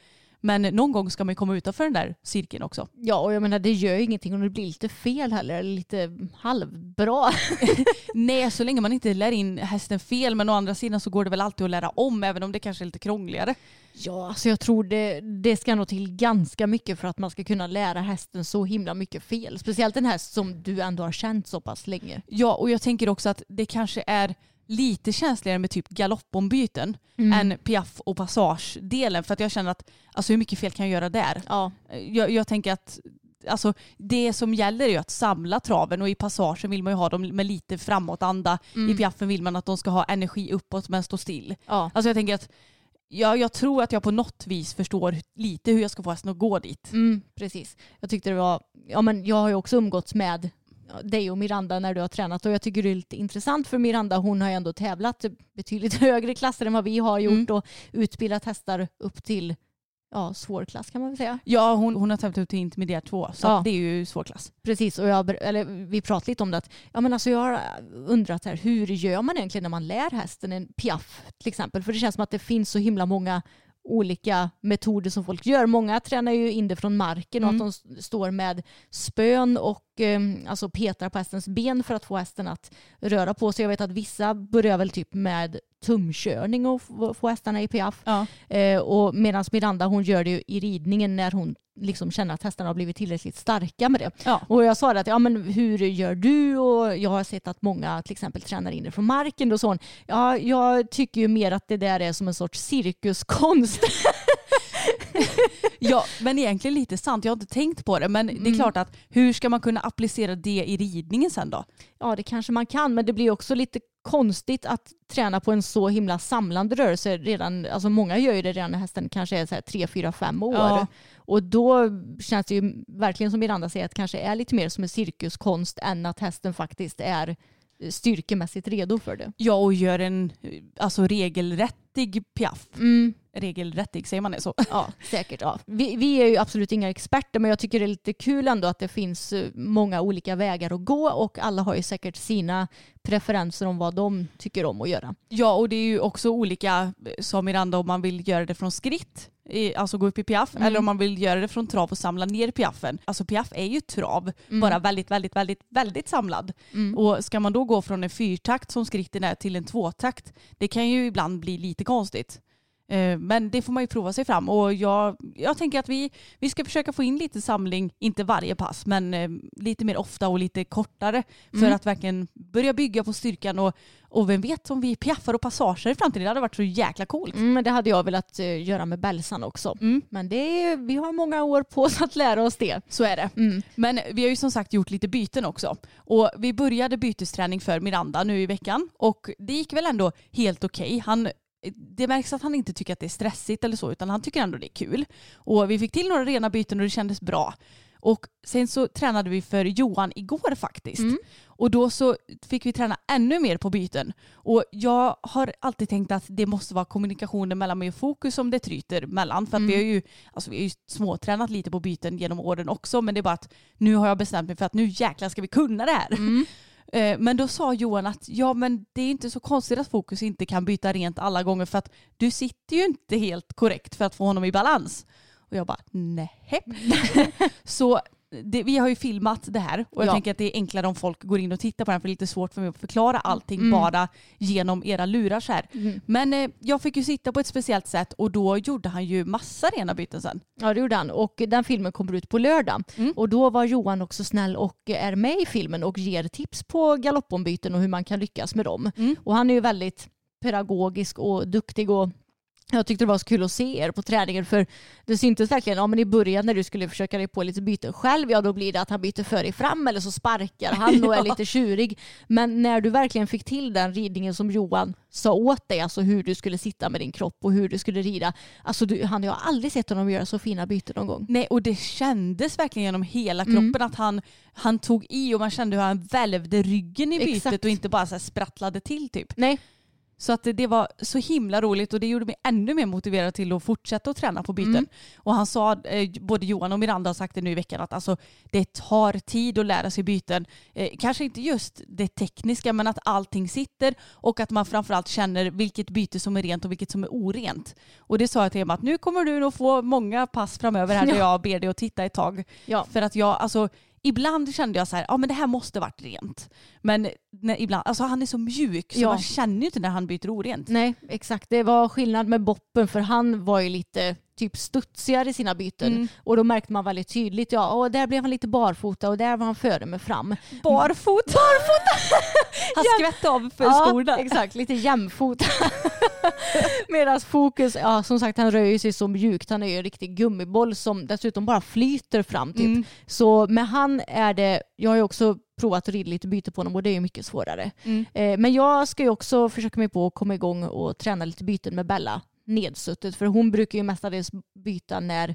Men någon gång ska man ju komma utanför den där cirkeln också. Ja, och jag menar det gör ju ingenting om det blir lite fel heller, eller lite halvbra. Nej, så länge man inte lär in hästen fel men å andra sidan så går det väl alltid att lära om även om det kanske är lite krångligare. Ja, alltså jag tror det, det ska nog till ganska mycket för att man ska kunna lära hästen så himla mycket fel. Speciellt en häst som du ändå har känt så pass länge. Ja, och jag tänker också att det kanske är lite känsligare med typ galoppombyten än piaff och passagedelen för att jag känner att alltså hur mycket fel kan jag göra där? Ja, Jag, jag tänker att alltså, det som gäller är att samla traven och i passagen vill man ju ha dem med lite framåtanda. I piaffen vill man att de ska ha energi uppåt men stå still. ja. Alltså jag tänker att ja, jag tror att jag på något vis förstår lite hur jag ska få hästen att gå dit. Mm, precis. Jag tyckte det var, ja men jag har ju också umgåtts med dig och Miranda när du har tränat och jag tycker det är lite intressant för Miranda hon har ju ändå tävlat betydligt högre klasser än vad vi har gjort Mm. och utbildat hästar upp till ja, svår klass kan man väl säga. Ja, hon, hon har tävlat ut till intermediär 2 så Ja. det är ju svår klass. Precis, och jag, eller, vi pratade lite om det. Att, ja, men alltså jag har undrat här, hur gör man egentligen när man lär hästen en piaff till exempel? För det känns som att det finns så himla många olika metoder som folk gör. Många tränar ju in det från marken och Mm. att de s- står med spön och eh, alltså petar på hästens ben för att få hästen att röra på sig. Jag vet att vissa börjar väl typ med tumkörning och få hästarna i piaff. Ja. Eh, och medan Miranda hon gör det ju i ridningen när hon liksom känner att hästarna har blivit tillräckligt starka med det. Ja. Och jag svarade att ja men hur gör du? Och jag har sett att många till exempel tränar in det från marken och så. Ja, jag tycker ju mer att det där är som en sorts cirkuskonst. Ja, men egentligen lite sant. Jag har inte tänkt på det. Men det är Mm. klart att hur ska man kunna applicera det i ridningen sen då? ja det kanske man kan men det blir också lite konstigt att träna på en så himla samlande rörelse redan, alltså många gör ju det redan när hästen kanske är så här 3, 4, 5 år. Ja. Och då känns det ju verkligen som Miranda säger att det kanske är lite mer som en cirkuskonst än att hästen faktiskt är styrkemässigt redo för det. Ja, och gör en eh, alltså, regelrättig piaff. Regelrättig, säger man det så? Ja, säkert. Ja. Vi, vi är ju absolut inga experter men jag tycker det är lite kul ändå att det finns eh, många olika vägar att gå och alla har ju säkert sina preferenser om vad de tycker om att göra. Ja, och det är ju också olika, eh, som Miranda, om man vill göra det från skritt, i- alltså gå upp i piaff, Mm. eller om man vill göra det från trav och samla ner piaffen. Alltså piaff är ju trav, Mm. bara väldigt, väldigt, väldigt, väldigt samlad. Och ska man då gå från en fyrtakt som skritten är till en tvåtakt, det kan ju ibland bli lite konstigt. Eh, Men det får man ju prova sig fram och jag, jag tänker att vi, vi ska försöka få in lite samling, inte varje pass, men eh, lite mer ofta och lite kortare för Mm. att verkligen börja bygga på styrkan och, och vem vet om vi piaffar och passager i framtiden, det hade varit så jäkla coolt. Mm, men det hade jag velat eh, göra med Bälsan också. Mm. Men det är, vi har många år på oss att lära oss det. Så är det. Mm. Men vi har ju som sagt gjort lite byten också. Och vi började bytesträning för Miranda nu i veckan och det gick väl ändå helt okej. Han det märks att han inte tycker att det är stressigt eller så utan han tycker ändå det är kul. Och vi fick till några rena byten och det kändes bra. Och sen så tränade vi för Johan igår faktiskt. Mm. Och då så fick vi träna ännu mer på byten. Och jag har alltid tänkt att det måste vara kommunikationen mellan mig och Fokus som det tryter mellan. För att Mm. vi har ju, alltså vi har ju småtränat lite på byten genom åren också. Men det är bara att nu har jag bestämt mig för att nu jäklar ska vi kunna det här. Mm. Eh, Men då sa Johan att ja men det är inte så konstigt att Fokus inte kan byta rent alla gånger för att du sitter ju inte helt korrekt för att få honom i balans. Och jag bara nej. så det, vi har ju filmat det här och jag Ja. tänker att det är enklare om folk går in och tittar på den för det är lite svårt för mig att förklara allting Mm. bara genom era lurar så här. Men eh, jag fick ju sitta på ett speciellt sätt och då gjorde han ju massa rena byten sen. Ja det gjorde han och den filmen kommer ut på lördag. Mm. Och då var Johan också snäll och är med i filmen och ger tips på galoppombyten och hur man kan lyckas med dem. Mm. Och han är ju väldigt pedagogisk och duktig och jag tyckte det var så kul att se er på träningen för det syntes verkligen, ja men i början när du skulle försöka dig på lite byten själv, ja då blir det att han byter för dig fram eller så sparkar han och är lite tjurig. Men när du verkligen fick till den ridningen som Johan sa åt dig, alltså hur du skulle sitta med din kropp och hur du skulle rida, alltså du, han, jag har aldrig sett honom göra så fina byten någon gång. Nej och det kändes verkligen genom hela Mm. kroppen att han, han tog i och man kände hur han välvde ryggen i bytet Exakt. och inte bara så sprattlade till typ. Nej, Så att det, var så himla roligt och det gjorde mig ännu mer motiverad till att fortsätta att träna på byten. Mm. Och han sa, eh, både Johan och Miranda har sagt det nu i veckan, att alltså, det tar tid att lära sig byten. Eh, kanske inte just det tekniska men att allting sitter och att man framförallt känner vilket byte som är rent och vilket som är orent. Och det sa jag till honom att nu kommer du nog få många pass framöver här där Ja. jag ber dig att titta ett tag. ja. För att jag, alltså ibland kände jag så här, ja men det här måste varit rent. Men när, ibland, alltså han är så mjuk så Ja. man känner ju inte när han byter orent. Nej, exakt. Det var skillnad med Boppen för han var ju lite typ studsigare i sina byten. Mm. Och då märkte man väldigt tydligt, ja, och där blev han lite barfota och där var han före med fram. Barfota! Barfota! Han skvätte av för skorna. exakt, lite jämfota. Medan fokus, ja som sagt han rör sig så mjukt, han är ju en riktig gummiboll som dessutom bara flyter fram typ. Mm. Så med han är det, jag har ju också provat att rida lite byte på honom och det är ju mycket svårare. Mm. Eh, men jag ska ju också försöka mig på att komma igång och träna lite byten med Bella nedsuttet för hon brukar ju mestadels byta när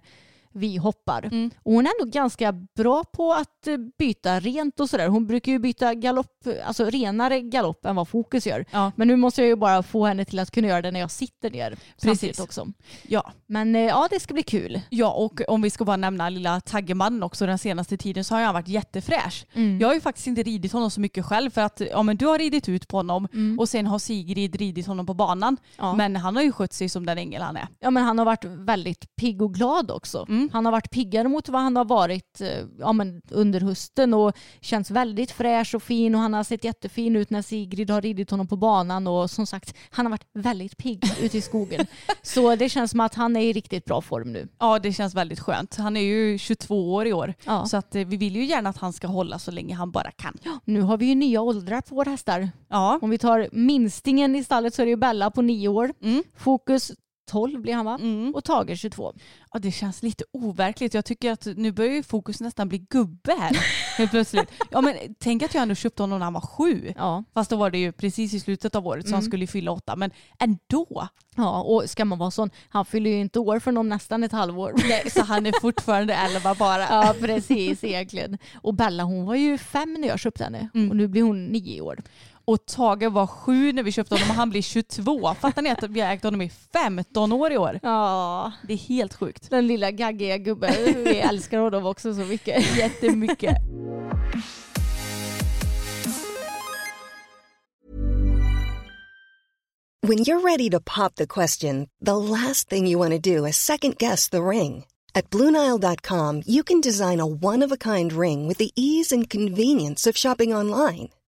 vi hoppar. Mm. Och hon är nog ganska bra på att eh, byta rent och sådär. Hon brukar ju byta galopp, alltså renare galopp än vad Fokus gör. Ja. Men nu måste jag ju bara få henne till att kunna göra det när jag sitter ner. Precis. också. Ja. Men eh, ja, det ska bli kul. ja, och om vi ska bara nämna lilla taggemannen också den senaste tiden så har han varit jättefräsch. Mm. Jag har ju faktiskt inte ridit honom så mycket själv för att ja, men du har ridit ut på honom Mm. och sen har Sigrid ridit honom på banan. Ja. Men han har ju skött sig som den ängel han är. Ja, men han har varit väldigt pigg och glad också. Mm. Han har varit piggare mot vad han har varit eh, ja, men under hösten och känns väldigt fräsch och fin och han har sett jättefin ut när Sigrid har ridit honom på banan och som sagt han har varit väldigt pigg ute i skogen. Så det känns som att han är i riktigt bra form nu. Ja, det känns väldigt skönt. Han är ju 22 år i år. Ja. Så att eh, vi vill ju gärna att han ska hålla så länge han bara kan. Nu har vi ju nya åldrar på våra hästar. Ja. Om vi tar minstingen i stallet så är det ju Bella på nio år. Mm. Fokus 12 blir han va? Mm. Och Tage 22. Ja, det känns lite overkligt. Jag tycker att nu börjar ju fokus nästan bli gubbe här helt plötsligt. Ja, men tänk att jag ändå köpte honom när han var sju. Ja. Fast då var det ju precis i slutet av året så han Mm. skulle ju fylla åtta. Men ändå. ja, och ska man vara sån, han fyller ju inte år förrän om nästan ett halvår. Nej, så han är fortfarande elva bara. Ja precis egentligen. Och Bella hon var ju fem när jag köpte henne Mm. och nu blir hon nio år. Och Tage var sju när vi köpte honom och han blir 22. Fattar ni att vi har ägt honom i 15 år i år? Ja, Det är helt sjukt. den lilla gaggiga gubben. Vi älskar honom också så mycket. Jättemycket. When you're ready to pop the question, the last thing you want to do is second guess the ring. At Bluenile.com, you can design a one of a kind ring with the ease and convenience of shopping online.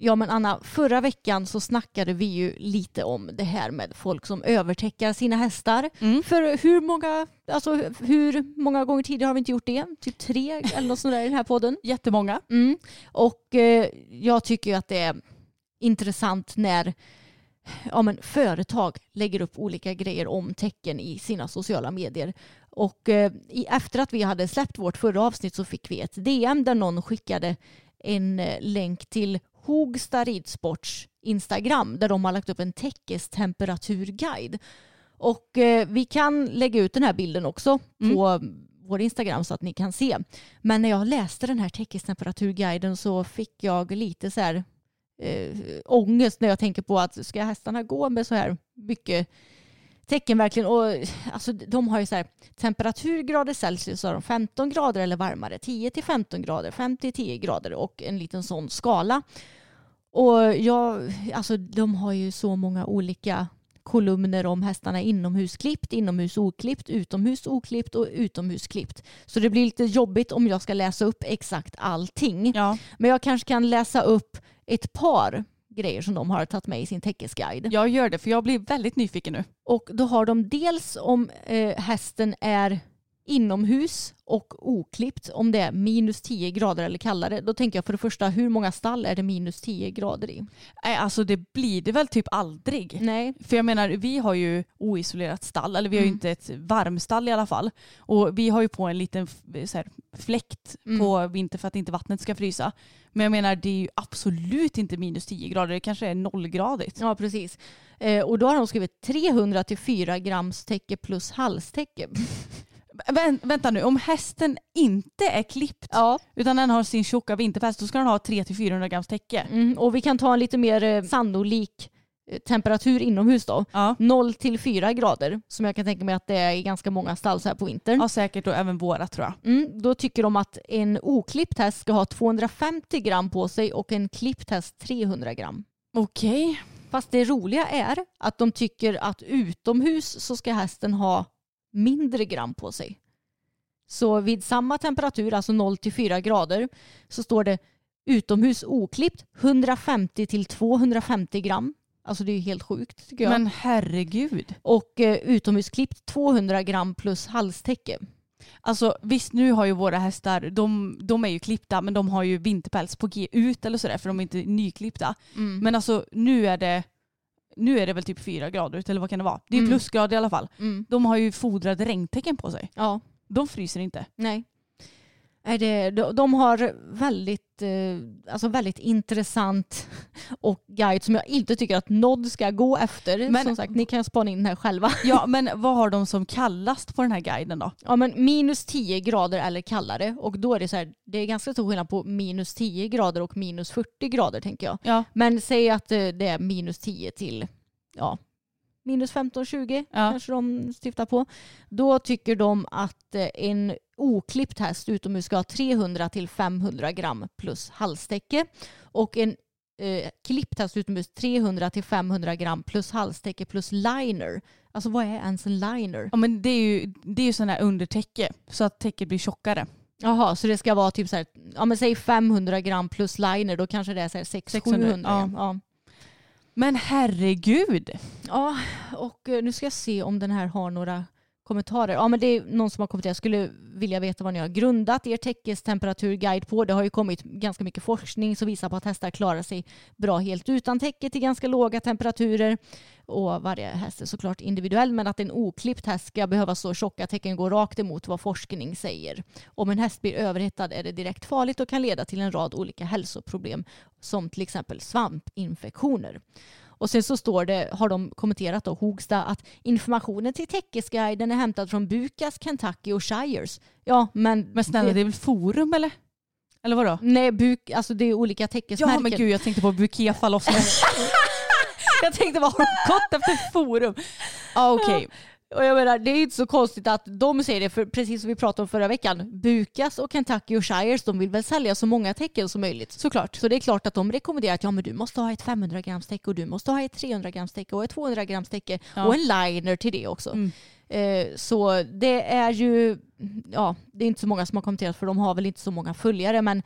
Ja men Anna, förra veckan så snackade vi ju lite om det här med folk som övertäcker sina hästar. Mm. För hur många, alltså, hur många gånger tidigare har vi inte gjort det? Typ tre eller något sånt där i den här podden. Jättemånga. Mm. Och eh, jag tycker ju att det är intressant när ja, men företag lägger upp olika grejer om tecken i sina sociala medier. Och eh, efter att vi hade släppt vårt förra avsnitt så fick vi ett DM där någon skickade en eh, länk till Hogsta Ridsports Instagram där de har lagt upp en täckestemperaturguide. Och eh, vi kan lägga ut den här bilden också Mm. på vår Instagram så att ni kan se. Men när jag läste den här täckestemperaturguiden så fick jag lite så här eh, ångest när jag tänker på att ska hästarna gå med så här mycket tecken verkligen. Och, alltså, de har ju så här temperaturgrader Celsius har de 15 grader eller varmare, 10 till 15 grader, 5 till 10 grader och en liten sån skala. Och jag, alltså, de har ju så många olika kolumner om hästarna inomhusklippt, inomhus oklippt, utomhus oklippt och utomhusklippt. Så det blir lite jobbigt om jag ska läsa upp exakt allting. Ja. Men jag kanske kan läsa upp ett par grejer som de har tagit med i sin täckesguide. Jag gör det för jag blir väldigt nyfiken nu. Och då har de dels om eh, hästen är inomhus och oklippt om det är minus 10 grader eller kallare. Då tänker jag för det första, hur många stall är det minus 10 grader i? Nej, alltså det blir det väl typ aldrig. Nej. För jag menar, vi har ju oisolerat stall, eller vi har ju Mm. inte ett varmstall i alla fall. Och vi har ju på en liten så här, fläkt Mm. på vinter för att inte vattnet ska frysa. Men jag menar, det är ju absolut inte minus 10 grader, det kanske är nollgradigt. Ja, precis. Eh, och då har de skrivit 300 till 4 grams täcke plus halstäcke. Vä- vänta nu, om hästen inte är klippt Ja. utan den har sin tjocka vinterpäls, då ska den ha 300-400 grams täcke. Mm, och vi kan ta en lite mer eh, sannolik eh, temperatur inomhus då. Ja. 0 till 4 grader som jag kan tänka mig att det är i ganska många stall så här på vintern. ja, säkert och även våra tror jag. Mm, då tycker de att en oklippt häst ska ha 250 gram på sig och en klippt häst 300 gram. Okej. Fast det roliga är att de tycker att utomhus så ska hästen ha mindre gram på sig. Så vid samma temperatur, alltså 0 till 4 grader, så står det utomhus oklippt 150 till 250 gram. Alltså det är ju helt sjukt tycker jag. Men herregud. Och eh, utomhusklippt 200 gram plus halstäcke. Alltså visst nu har ju våra hästar, de, de är ju klippta men de har ju vinterpäls på G ut eller sådär för de är inte nyklippta. Mm. Men alltså nu är det nu är det väl typ fyra grader ute eller vad kan det vara? Det är Mm. plusgrad i alla fall. Mm. De har ju fodrade regntecken på sig. Ja, De fryser inte. nej. Är det, de, har väldigt, eh, alltså väldigt intressant och guide som jag inte tycker att Nod ska gå efter. Men- som sagt, ni kan spana in den här själva. Ja men vad har de som kallast på den här guiden då? Ja, men minus 10 grader eller kallare och då är det så här, det är ganska stor skillnad på minus 10 grader och minus 40 grader tänker jag. Ja. Men säg att eh, det är minus 10 till ja, minus 15-20 Ja. kanske de stiftar på. Då tycker de att eh, en oklippt häst utomhus ska ha 300 till 500 gram plus halstäcke och en eh, klippt häst utomhus 300 till 500 gram plus halstäcke plus liner. Alltså vad är ens en liner? Ja men det är ju, det är ju sån här undertäcke så att täcket blir tjockare. Jaha, så det ska vara typ så här, ja men säg 500 gram plus liner, då kanske det är så här 600, 600-700 gram. Ja. Men herregud. ja, och eh, nu ska jag se om den här har några kommentarer. Ja men det är någon som har kommenterat, jag skulle vilja veta vad ni har grundat er täckestemperaturguide på. Det har ju kommit ganska mycket forskning som visar på att hästar klarar sig bra helt utan täcke till ganska låga temperaturer. Och varje häst är såklart individuell men att en oklippt häst ska behöva så tjocka tecken går rakt emot vad forskning säger. Om en häst blir överhettad är det direkt farligt och kan leda till en rad olika hälsoproblem som till exempel svampinfektioner. Och sen så står det, har de kommenterat då, Hogsta, att informationen till täckesguiden är hämtad från Bukas, Kentucky och Shires. Ja, men... Men snälla det är väl forum eller? Eller vadå? Nej, Buk, alltså det är olika täckesmärken. Ja men gud jag tänkte på Bukefa loss. jag tänkte vad har de gått efter forum? Ja okej. Och jag menar, det är inte så konstigt att de säger det, för precis som vi pratade om förra veckan, Bukas och Kentucky och Shires, de vill väl sälja så många tecken som möjligt. Såklart. Så det är klart att de rekommenderar att ja, men du måste ha ett 500 grams täcke och du måste ha ett 300 grams täcke och ett 200 grams täcke Ja. och en liner till det också. Mm. Eh, så det är ju, ja, det är inte så många som har kommenterat för de har väl inte så många följare men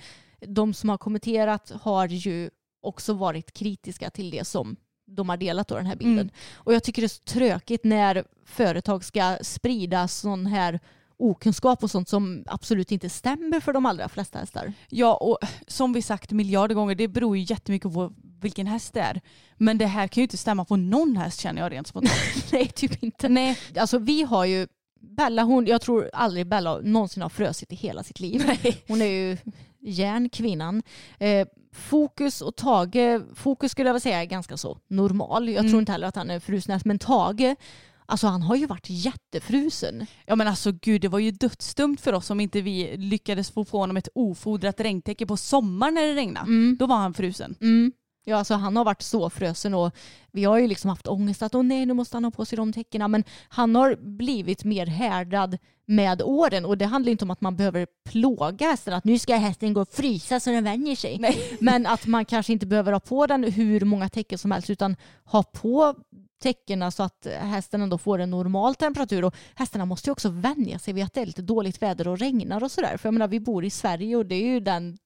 de som har kommenterat har ju också varit kritiska till det som de har delat då den här bilden. Mm. Och jag tycker det är så tråkigt när företag ska sprida sån här okunskap och sånt som absolut inte stämmer för de allra flesta hästar. Ja, och som vi sagt miljarder gånger, det beror ju jättemycket på vilken häst det är. Men det här kan ju inte stämma på någon häst känner jag rent spontant. Nej, typ inte. Nej, Alltså vi har ju Bella, hon, jag tror aldrig Bella någonsin har frösit i hela sitt liv. Hon är ju järnkvinnan. Eh, Fokus och Tage, Fokus skulle jag vilja säga är ganska så normal. Jag Mm. tror inte heller att han är frusen men Tage, alltså han har ju varit jättefrusen. Ja men alltså gud det var ju dödsdumt för oss om inte vi lyckades få på honom ett ofodrat regntäcke på sommaren när det regnade. Då var han frusen. Mm. Ja, alltså han har varit så frösen och vi har ju liksom haft ångest att åh nej, nu måste han ha på sig de täckena. Men han har blivit mer härdad med åren och det handlar inte om att man behöver plåga hästen, att nu ska hästen gå och frysa så den vänjer sig. Men att man kanske inte behöver ha på den hur många täcken som helst utan ha på täckena så att hästen ändå får en normal temperatur. Och hästarna måste ju också vänja sig vid att det är lite dåligt väder och regnar och sådär. För jag menar, vi bor i Sverige och det är ju den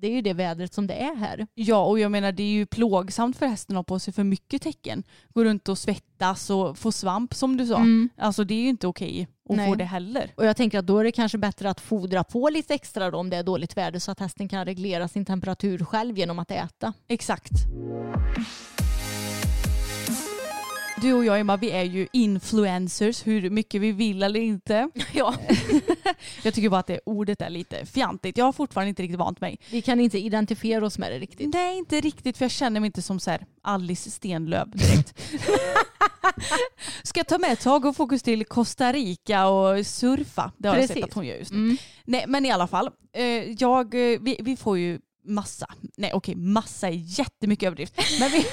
det är ju det vädret som det är här. Ja och jag menar det är ju plågsamt för hästen att ha på sig för mycket tecken. Gå runt och svettas och få svamp som du sa. Alltså det är ju inte okej att Nej. få det heller. Och jag tänker att då är det kanske bättre att fodra på lite extra då om det är dåligt väder så att hästen kan reglera sin temperatur själv genom att äta. Exakt. Du och jag Emma, vi är ju influencers hur mycket vi vill eller inte. Ja. Jag tycker bara att det ordet är lite fjantigt. Jag har fortfarande inte riktigt vant mig. Vi kan inte identifiera oss med det riktigt. Nej, inte riktigt för jag känner mig inte som så här Alice Stenlöf direkt. Ska ta med Tage och fokus till Costa Rica och surfa. Det har jag Precis. sett att hon gör just nu. Mm. Nej men i alla fall, eh, jag, eh, vi, vi får ju massa, nej okej massa är jättemycket överdrift, men vi,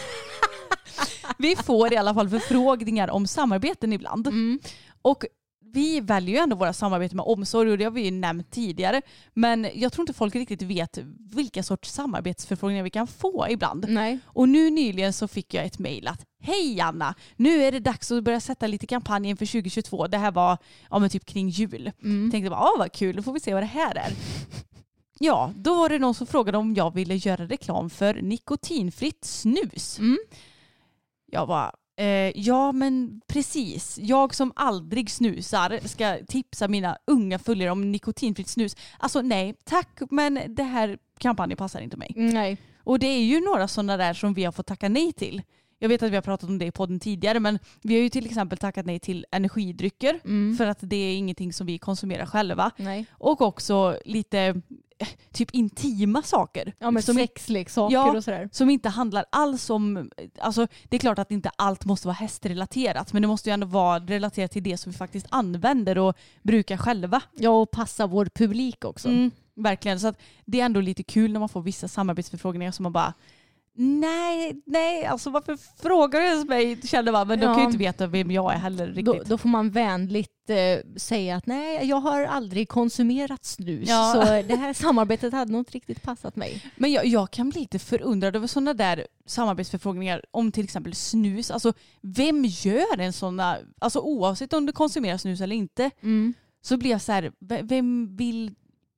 vi får i alla fall förfrågningar om samarbeten ibland. Mm. Och vi väljer ju ändå våra samarbeten med omsorg och det har vi ju nämnt tidigare. Men jag tror inte folk riktigt vet vilka sorts samarbetsförfrågningar vi kan få ibland. Nej. Och nu nyligen så fick jag ett mejl att Hej Anna! Nu är det dags att börja sätta lite kampanj inför 2022. Det här var ja, men typ kring jul. Mm. Tänkte bara, ah, vad kul, då får vi se vad det här är. Ja, då var det någon som frågade om jag ville göra reklam för nikotinfritt snus. Mm. Jag bara, eh, ja men precis. Jag som aldrig snusar ska tipsa mina unga följare om nikotinfritt snus. Alltså nej, tack men det här kampanjen passar inte mig. Nej. Och det är ju några sådana där som vi har fått tacka nej till. Jag vet att vi har pratat om det i podden tidigare men vi har ju till exempel tackat nej till energidrycker Mm. för att det är ingenting som vi konsumerar själva. Nej. Och också lite typ intima saker. Ja men som, sexleksaker Ja. och sådär. som inte handlar alls om, alltså det är klart att inte allt måste vara hästrelaterat men det måste ju ändå vara relaterat till det som vi faktiskt använder och brukar själva. Ja och passa vår publik också. Mm, verkligen. Så att det är ändå lite kul när man får vissa samarbetsförfrågningar som man bara Nej, nej, alltså varför frågar du ens mig? Kände man, men de kan ju Ja. inte veta vem jag är heller Då, riktigt. då får man vänligt eh, säga att nej, jag har aldrig konsumerat snus. Ja. Så det här samarbetet hade nog inte riktigt passat mig. Men jag, jag kan bli lite förundrad över sådana där samarbetsförfrågningar om till exempel snus. Alltså vem gör en sådana, alltså oavsett om du konsumerar snus eller inte, Mm. så blir jag så här, vem vill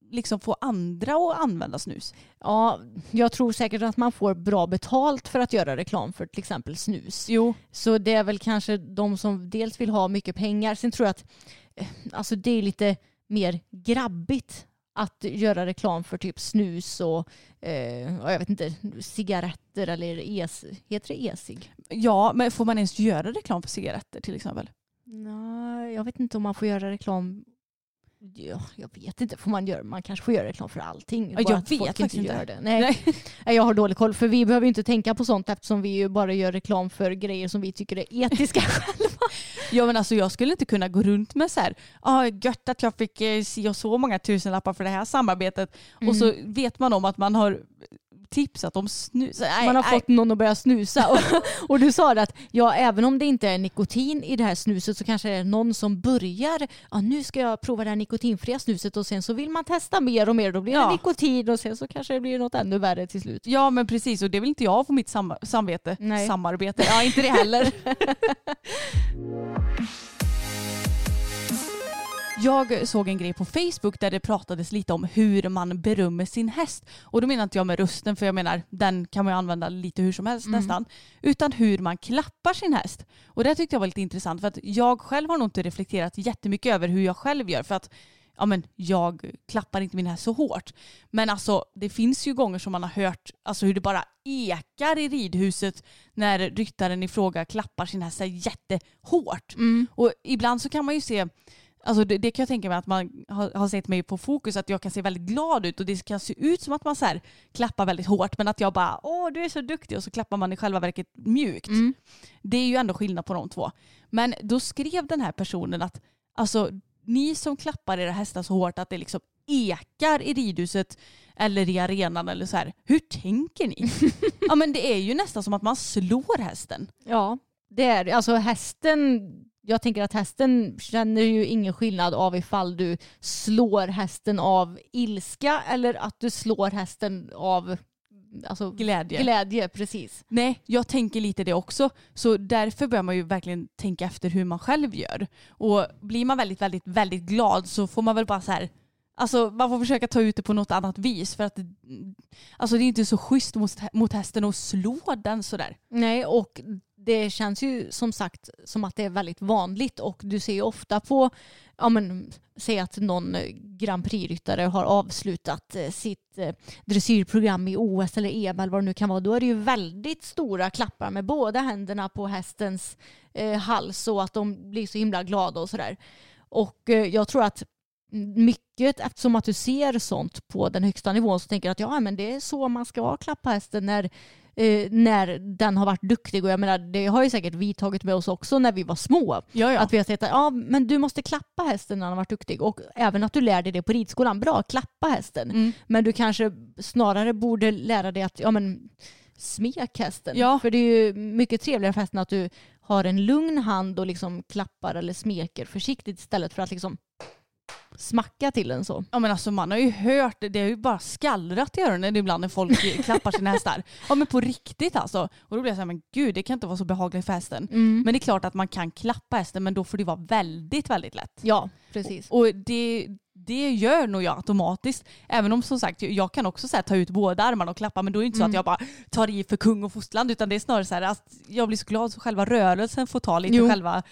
liksom få andra att använda snus? Ja, jag tror säkert att man får bra betalt för att göra reklam för till exempel snus. Jo, Så det är väl kanske de som dels vill ha mycket pengar. Sen tror jag att eh, alltså det är lite mer grabbigt att göra reklam för typ snus och eh, ja, jag vet inte, cigaretter eller es, heter det e-cigg? ja, men får man ens göra reklam för cigaretter till exempel? Nej, jag vet inte om man får göra reklam Ja, jag vet inte. Får man, göra, man kanske får göra reklam för allting. Ja, jag vet faktiskt inte. Gör det. Nej. Nej. Jag har dålig koll. För vi behöver inte tänka på sånt eftersom vi ju bara gör reklam för grejer som vi tycker är etiska. Ja men alltså jag skulle inte kunna gå runt med så här, ah, gött att jag fick eh, si och så många tusenlappar för det här samarbetet och så vet man om att man har tipsat om snus. Nej, man har nej. fått någon att börja snusa. Och, och du sa det att ja, även om det inte är nikotin i det här snuset så kanske det är någon som börjar, ja nu ska jag prova det här nikotinfria snuset och sen så vill man testa mer och mer. Då blir Ja. det nikotin och sen så kanske det blir något ännu värre till slut. Ja men precis och det vill inte jag få mitt sam- samvete. Nej. Samarbete. Ja inte det heller. Jag såg en grej på Facebook där det pratades lite om hur man berömmer sin häst. Och då menar inte jag med rösten för jag menar den kan man ju använda lite hur som helst Mm. nästan. Utan hur man klappar sin häst. Och det tyckte jag var lite intressant för att jag själv har nog inte reflekterat jättemycket över hur jag själv gör för att ja men jag klappar inte min häst så hårt. Men alltså det finns ju gånger som man har hört alltså hur det bara ekar i ridhuset när ryttaren i fråga klappar sin häst jättehårt. Mm. Och ibland så kan man ju se Alltså det, det kan jag tänka mig att man har, har sett mig på fokus att jag kan se väldigt glad ut och det kan se ut som att man så här klappar väldigt hårt men att jag bara åh du är så duktig och så klappar man i själva verket mjukt. Mm. Det är ju ändå skillnad på de två. Men då skrev den här personen att alltså ni som klappar era hästar så hårt att det liksom ekar i ridhuset eller i arenan eller så här. Hur tänker ni? ja men det är ju nästan som att man slår hästen. Ja, det är. Alltså hästen, jag tänker att hästen känner ju ingen skillnad av ifall du slår hästen av ilska eller att du slår hästen av alltså, Glädje. glädje. Precis. Nej, jag tänker lite det också. Så därför bör man ju verkligen tänka efter hur man själv gör. Och blir man väldigt, väldigt, väldigt glad så får man väl bara så här Alltså man får försöka ta ut det på något annat vis för att alltså, det är inte så schysst mot, mot hästen att slå den sådär. Nej, och det känns ju som sagt som att det är väldigt vanligt och du ser ju ofta på, ja men säg att någon Grand Prix-ryttare har avslutat eh, sitt eh, dressyrprogram i OS eller EM eller vad det nu kan vara, då är det ju väldigt stora klappar med båda händerna på hästens eh, hals så att de blir så himla glada och sådär. Och eh, jag tror att mycket, eftersom att du ser sånt på den högsta nivån så tänker jag att ja, men det är så man ska klappa hästen när, eh, när den har varit duktig. Och jag menar, det har ju säkert vi tagit med oss också när vi var små. Ja, ja. Att vi har sett att ja, men du måste klappa hästen när den har varit duktig. Och även att du lär dig det på ridskolan. Bra, klappa hästen. Mm. Men du kanske snarare borde lära dig att ja, men, smek hästen. Ja. För det är ju mycket trevligare för hästen att du har en lugn hand och liksom klappar eller smeker försiktigt istället för att liksom smacka till den så. Ja men alltså man har ju hört, det det har ju bara skallrat i öronen ibland när folk klappar sina hästar. Ja men på riktigt alltså. Och då blir jag så här, men gud det kan inte vara så behagligt för hästen. Mm. Men det är klart att man kan klappa hästen men då får det vara väldigt, väldigt lätt. Ja, precis. Och det, det gör nog jag automatiskt. Även om som sagt jag kan också så här, ta ut båda armarna och klappa men då är det inte så Mm. att jag bara tar i för kung och fosterland utan det är snarare så här att jag blir så glad så själva rörelsen får ta lite Jo. själva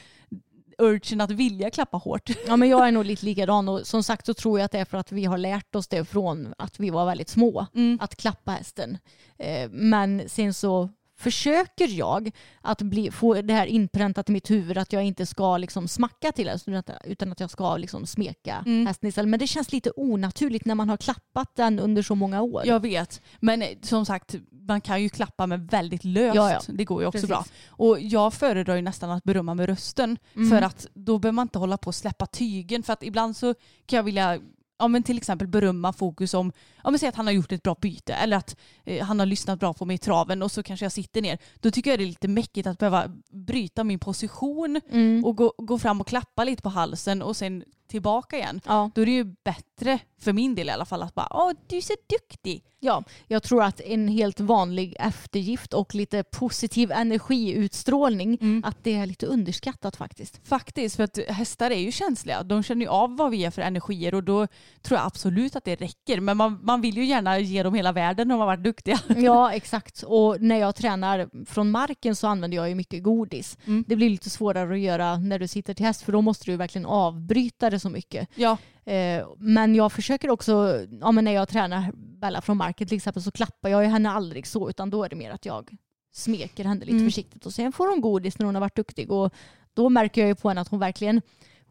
urgen att vilja klappa hårt. Ja, men jag är nog lite likadan och som sagt så tror jag att det är för att vi har lärt oss det från att vi var väldigt små. Mm. Att klappa hästen. Eh, men sen så försöker jag att bli, få det här inpräntat i mitt huvud att jag inte ska liksom smacka till hästen utan att- jag ska liksom smeka Mm. hästen istället. Men det känns lite onaturligt när man har klappat den under så många år. Jag vet. Men eh, som sagt, man kan ju klappa med väldigt löst. Ja, ja. Det går ju också Precis. bra. Och jag föredrar ju nästan att berömma med rösten. Mm. För att då behöver man inte hålla på och släppa tygen. För att ibland så kan jag vilja Ja, men till exempel berömma fokus om, ja, men säg att han har gjort ett bra byte eller att eh, han har lyssnat bra på mig i traven och så kanske jag sitter ner. Då tycker jag det är lite mäckigt att behöva bryta min position Mm. och gå, gå fram och klappa lite på halsen och sen tillbaka igen. Ja. Då är det ju bättre, för min del i alla fall, att bara åh du är så duktig. Ja, jag tror att en helt vanlig eftergift och lite positiv energiutstrålning, Mm. att det är lite underskattat faktiskt. Faktiskt, för att hästar är ju känsliga. De känner ju av vad vi är för energier och då tror jag absolut att det räcker. Men man, man vill ju gärna ge dem hela världen om de har varit duktiga. Ja, exakt. Och när jag tränar från marken så använder jag ju mycket godis. Mm. Det blir lite svårare att göra när du sitter till häst för då måste du verkligen avbryta det så mycket. Ja, Eh, men jag försöker också, ja, men när jag tränar Bella från marken till exempel så klappar jag ju henne aldrig så utan då är det mer att jag smeker henne lite Mm. försiktigt och sen får hon godis när hon har varit duktig och då märker jag ju på henne att hon verkligen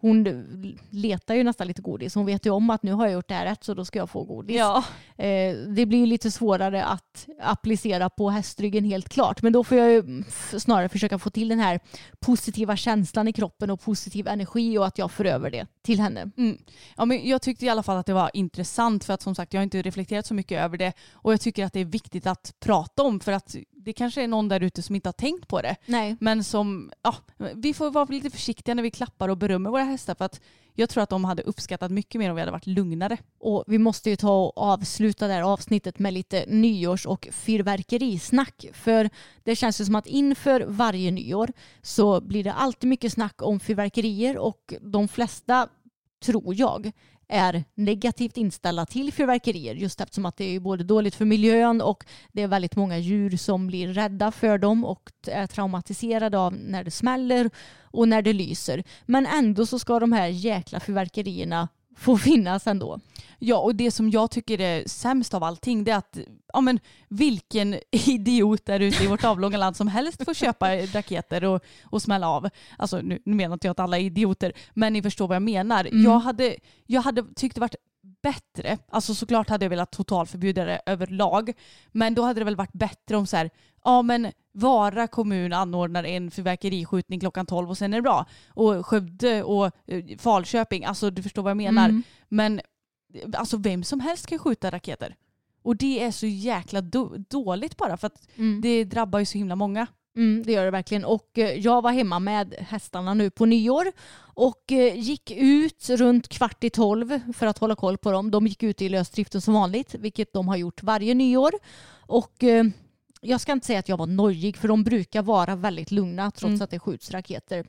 hon letar ju nästan lite godis. Hon vet ju om att nu har jag gjort det här rätt så då ska jag få godis. ja. Eh, det blir ju lite svårare att applicera på hästryggen helt klart. Men då får jag ju snarare försöka få till den här positiva känslan i kroppen och positiv energi och att jag för över det till henne. Mm. ja men jag tyckte i alla fall att det var intressant för att som sagt jag har inte reflekterat så mycket över det och jag tycker att det är viktigt att prata om för att det kanske är någon där ute som inte har tänkt på det. Nej. Men som, ja, vi får vara lite försiktiga när vi klappar och berömmer våra hästar för att jag tror att de hade uppskattat mycket mer om vi hade varit lugnare. Och vi måste ju ta och avsluta det här avsnittet med lite nyårs och fyrverkerisnack. För det känns ju som att inför varje nyår så blir det alltid mycket snack om fyrverkerier och de flesta tror jag, är negativt inställda till fyrverkerier just eftersom att det är både dåligt för miljön och det är väldigt många djur som blir rädda för dem och är traumatiserade av när det smäller och när det lyser. Men ändå så ska de här jäkla fyrverkerierna få finnas ändå. Ja, och det som jag tycker är sämst av allting det är att ja, men, vilken idiot där ute i vårt avlånga land som helst får köpa raketer och, och smälla av. Alltså nu, nu menar inte jag att alla är idioter, men ni förstår vad jag menar. Mm. Jag, hade, jag hade tyckt det varit bättre, alltså såklart hade jag velat totalförbjuda det överlag, men då hade det väl varit bättre om så här, ja men Vara kommun anordnar en fyrverkeriskjutning klockan 12 och sen är det bra. Och Skövde och eh, Falköping, alltså du förstår vad jag menar. Mm. Men alltså vem som helst kan skjuta raketer. Och det är så jäkla dåligt bara för att Mm. det drabbar ju så himla många. Mm, det gör det verkligen. Och eh, jag var hemma med hästarna nu på nyår och eh, gick ut runt kvart i tolv för att hålla koll på dem. De gick ut i lösdriften som vanligt, vilket de har gjort varje nyår. Och eh, jag ska inte säga att jag var nojig, för de brukar vara väldigt lugna trots Mm. att det skjuts raketer.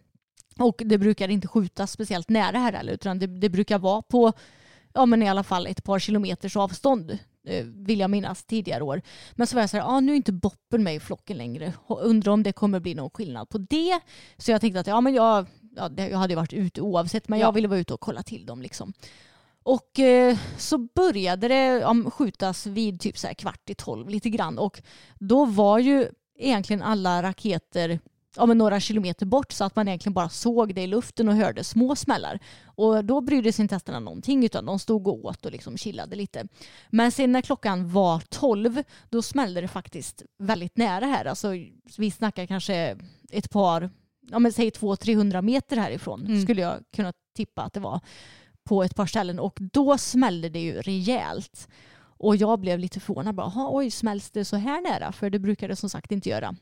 Och det brukar inte skjutas speciellt nära här heller, utan det, det brukar vara på ja, men i alla fall ett par kilometers avstånd vill jag minnas tidigare år. Men så var jag så här, ah, nu är inte Boppen med i flocken längre. Och Undrar om det kommer bli någon skillnad på det. Så jag tänkte att ja, men jag, ja, jag hade varit ute oavsett, men Ja. jag ville vara ute och kolla till dem. Liksom. Och eh, så började det ja, skjutas vid typ så här kvart i tolv lite grann. Och då var ju egentligen alla raketer ja, men några kilometer bort så att man egentligen bara såg det i luften och hörde små smällar. Och då brydde sig inte hästarna någonting utan de stod och åt och liksom chillade lite. Men sen när klockan var 12 då smällde det faktiskt väldigt nära här. Alltså, vi snackar kanske ett par, ja men säg 200-300 meter härifrån Mm. skulle jag kunna tippa att det var på ett par ställen och då smällde det ju rejält. Och jag blev lite förvånad. Bara, "Jaha, oj, smälls det så här nära? För det brukar det som sagt inte göra.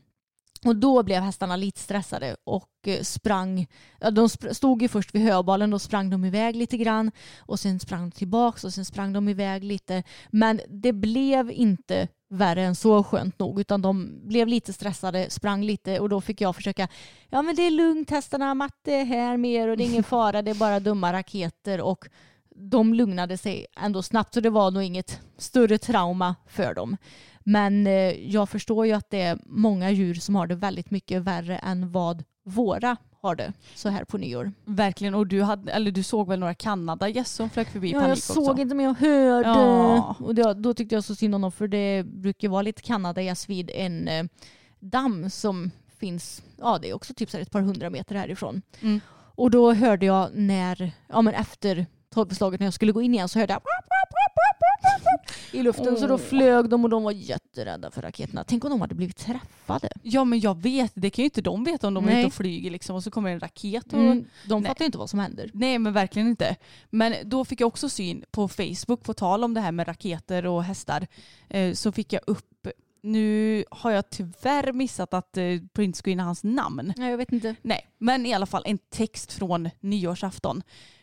Och då blev hästarna lite stressade och eh, sprang. De stod ju först vid höbalen, då sprang de iväg lite grann. Och sen sprang de tillbaka och sen sprang de iväg lite. Men det blev inte värre än så skönt nog utan de blev lite stressade, sprang lite och då fick jag försöka ja men det är lugnt hästarna, matte är här med er och det är ingen fara, det är bara dumma raketer och de lugnade sig ändå snabbt så det var nog inget större trauma för dem. Men eh, jag förstår ju att det är många djur som har det väldigt mycket värre än vad våra har det så här på nyår. Verkligen. Och du, hade, eller du såg väl några Kanadagäss som flög förbi Ja, panik jag också? såg inte men jag hörde. Ja. Och då, då tyckte jag så synd om dem för det brukar vara lite kanadagäss vid en eh, damm som finns, ja det är också typ så ett par hundra meter härifrån. Mm. Och då hörde jag när, ja men efter tolvslaget när jag skulle gå in igen så hörde jag i luften så då flög de och de var jätterädda för raketerna. Tänk om de hade blivit träffade. Ja men jag vet, det kan ju inte de veta om de är Nej. ute och flyger liksom och så kommer en raket och Mm, de Nej. fattar ju inte vad som händer. Nej men verkligen inte. Men då fick jag också syn på Facebook, på tal om det här med raketer och hästar, eh, så fick jag upp, nu har jag tyvärr missat att eh, printscreena hans namn. Nej, jag vet inte. Nej, men i alla fall en text från nyårsafton.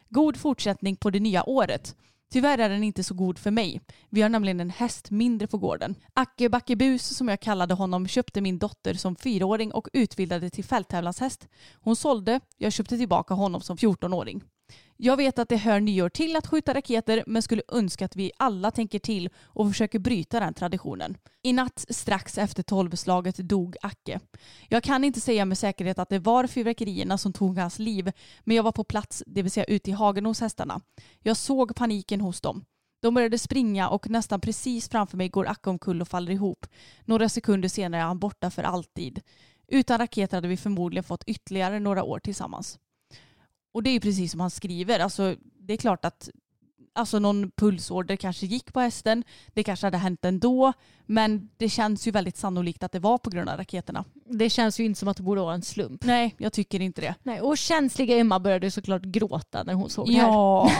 God fortsättning på det nya året. Tyvärr är den inte så god för mig. Vi har nämligen en häst mindre på gården. Acke Backebus, som jag kallade honom, köpte min dotter som fyraåring och utbildade till fälttävlanshäst. Hon sålde, jag köpte tillbaka honom som 14-åring. Jag vet att det hör nyår till att skjuta raketer men skulle önska att vi alla tänker till och försöker bryta den traditionen. I natt strax efter tolvslaget dog Acke. Jag kan inte säga med säkerhet att det var fyrverkerierna som tog hans liv men jag var på plats, det vill säga ute i hagen hos hästarna. Jag såg paniken hos dem. De började springa och nästan precis framför mig går Acke omkull och faller ihop. Några sekunder senare är han borta för alltid. Utan raketer hade vi förmodligen fått ytterligare några år tillsammans. Och det är ju precis som han skriver. Alltså, det är klart att alltså, någon pulsorder kanske gick på hästen. Det kanske hade hänt ändå. Men det känns ju väldigt sannolikt att det var på grund av raketerna. Det känns ju inte som att det borde vara en slump. Nej, jag tycker inte det. Nej, och känsliga Emma började såklart gråta när hon såg det här. Ja.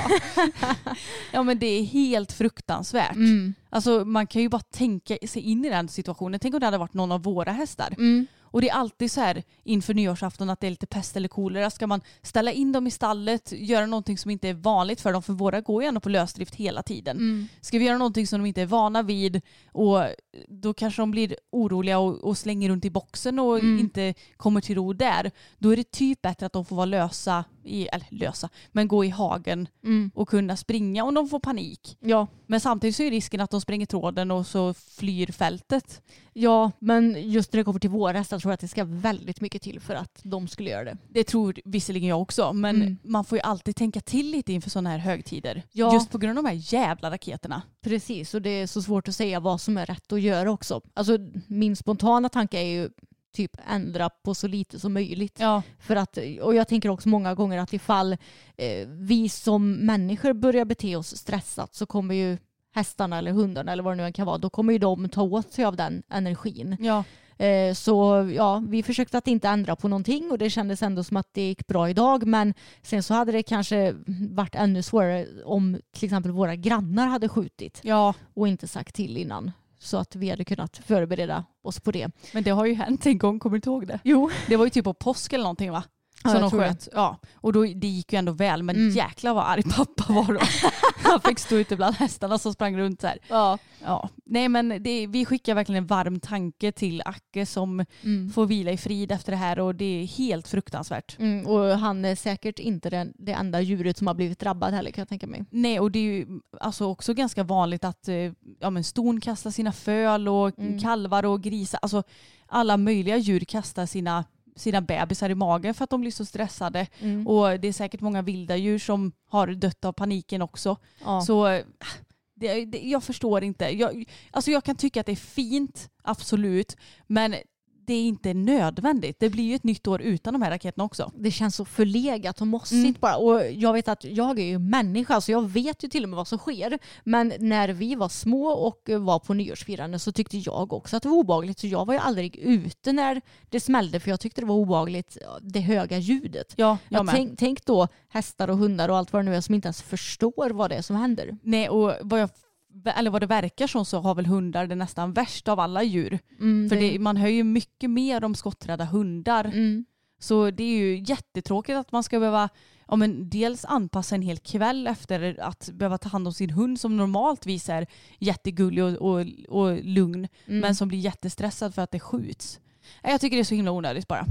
ja men det är helt fruktansvärt. Mm. Alltså man kan ju bara tänka sig in i den situationen. Tänk om det hade varit någon av våra hästar. Mm. Och det är alltid så här inför nyårsafton att det är lite pest eller kolera. Ska man ställa in dem i stallet, göra någonting som inte är vanligt för dem, för våra går ju ändå på lösdrift hela tiden. Mm. Ska vi göra någonting som de inte är vana vid och då kanske de blir oroliga och, och slänger runt i boxen och Mm. inte kommer till ro där. Då är det typ bättre att de får vara lösa i, eller lösa, men gå i hagen Mm. och kunna springa om de får panik. Ja. Men samtidigt så är risken att de springer tråden och så flyr fältet. ja, men just när det kommer till våra hästar tror jag att det ska väldigt mycket till för att de skulle göra det. Det tror visserligen jag också, men Mm. man får ju alltid tänka till lite inför sådana här högtider. Ja. Just på grund av de här jävla raketerna. Precis, och det är så svårt att säga vad som är rätt att göra också. Alltså min spontana tanke är ju typ ändra på så lite som möjligt. Ja, För att, och jag tänker också många gånger att ifall eh, vi som människor börjar bete oss stressat så kommer ju hästarna eller hundarna eller vad det nu kan vara, då kommer ju de ta åt sig av den energin. ja, Eh, så ja, vi försökte att inte ändra på någonting och det kändes ändå som att det gick bra idag. Men sen så hade det kanske varit ännu svårare om till exempel våra grannar hade skjutit ja. och inte sagt till innan. Så att vi hade kunnat förbereda oss på det. Men det har ju hänt en gång, kommer du inte ihåg det? Jo. Det var ju typ på påsk eller någonting va? Ja, Som de sköt. Ja. Och då, det gick ju ändå väl men Mm. jäklar vad arg pappa var då. Han fick stå ute bland hästarna som sprang runt så här. Ja. Ja. Nej men det, vi skickar verkligen en varm tanke till Acke som Mm. får vila i frid efter det här och det är helt fruktansvärt. Mm, och han är säkert inte den, det enda djuret som har blivit drabbad heller kan jag tänka mig. Nej och det är ju alltså också ganska vanligt att eh, ja, men ston kastar sina föl och Mm. kalvar och grisar. Alltså alla möjliga djur kastar sina, sina bebisar i magen för att de blir så stressade. Mm. Och det är säkert många vilda djur som har dött av paniken också. ja. Så äh, det, det, jag förstår inte. Jag, alltså jag kan tycka att det är fint, absolut. Men det är inte nödvändigt. Det blir ju ett nytt år utan de här raketerna också. det känns så förlegat och mossigt Mm. bara. Och jag vet att jag är ju människa så jag vet ju till och med vad som sker. Men när vi var små och var på nyårsfirande så tyckte jag också att det var obehagligt. Så jag var ju aldrig ute när det smällde för jag tyckte det var obehagligt, det höga ljudet. Ja, jag Ja, med. tänk, tänk då hästar och hundar och allt vad det nu är som inte ens förstår vad det är som händer. Nej, och vad, jag, eller vad det verkar som så har väl hundar det nästan värst av alla djur. Mm, För det, man hör ju mycket mer om skotträdda hundar. mm, Så det är ju jättetråkigt att man ska behöva ja, men dels anpassa en hel kväll efter att behöva ta hand om sin hund som normaltvis är jättegullig och, och, och lugn mm. men som blir jättestressad för att det skjuts. Jag tycker det är så himla onödigt bara.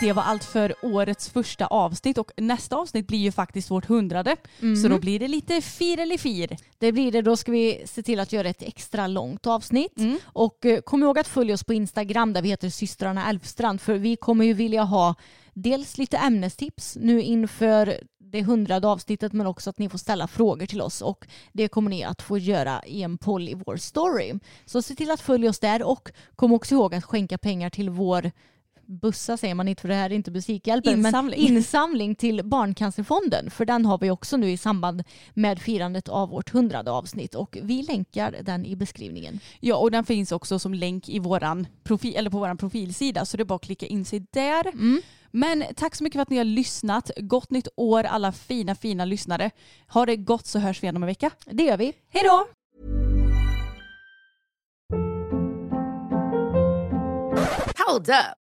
Det var allt för årets första avsnitt och nästa avsnitt blir ju faktiskt vårt hundrade. Mm. Så då blir det lite fir eller fir. Det blir det. Då ska vi se till att göra ett extra långt avsnitt. Mm. Och eh, kom ihåg att följa oss på Instagram där vi heter systrarna Elfstrand för vi kommer ju vilja ha dels lite ämnestips nu inför det hundrade avsnittet men också att ni får ställa frågor till oss och det kommer ni att få göra i en poll i vår story. Så se till att följa oss där och kom också ihåg att skänka pengar till vår bussa säger man inte för det här är inte Musikhjälpen. Insamling. Men insamling till Barncancerfonden för den har vi också nu i samband med firandet av vårt hundrade avsnitt och vi länkar den i beskrivningen. Ja och den finns också som länk i våran profil, eller på vår profilsida så det är bara att klicka in sig där. Mm. Men tack så mycket för att ni har lyssnat. Gott nytt år alla fina fina lyssnare. Ha det gott så hörs vi igen om en vecka. Det gör vi. Hej då! Hold up.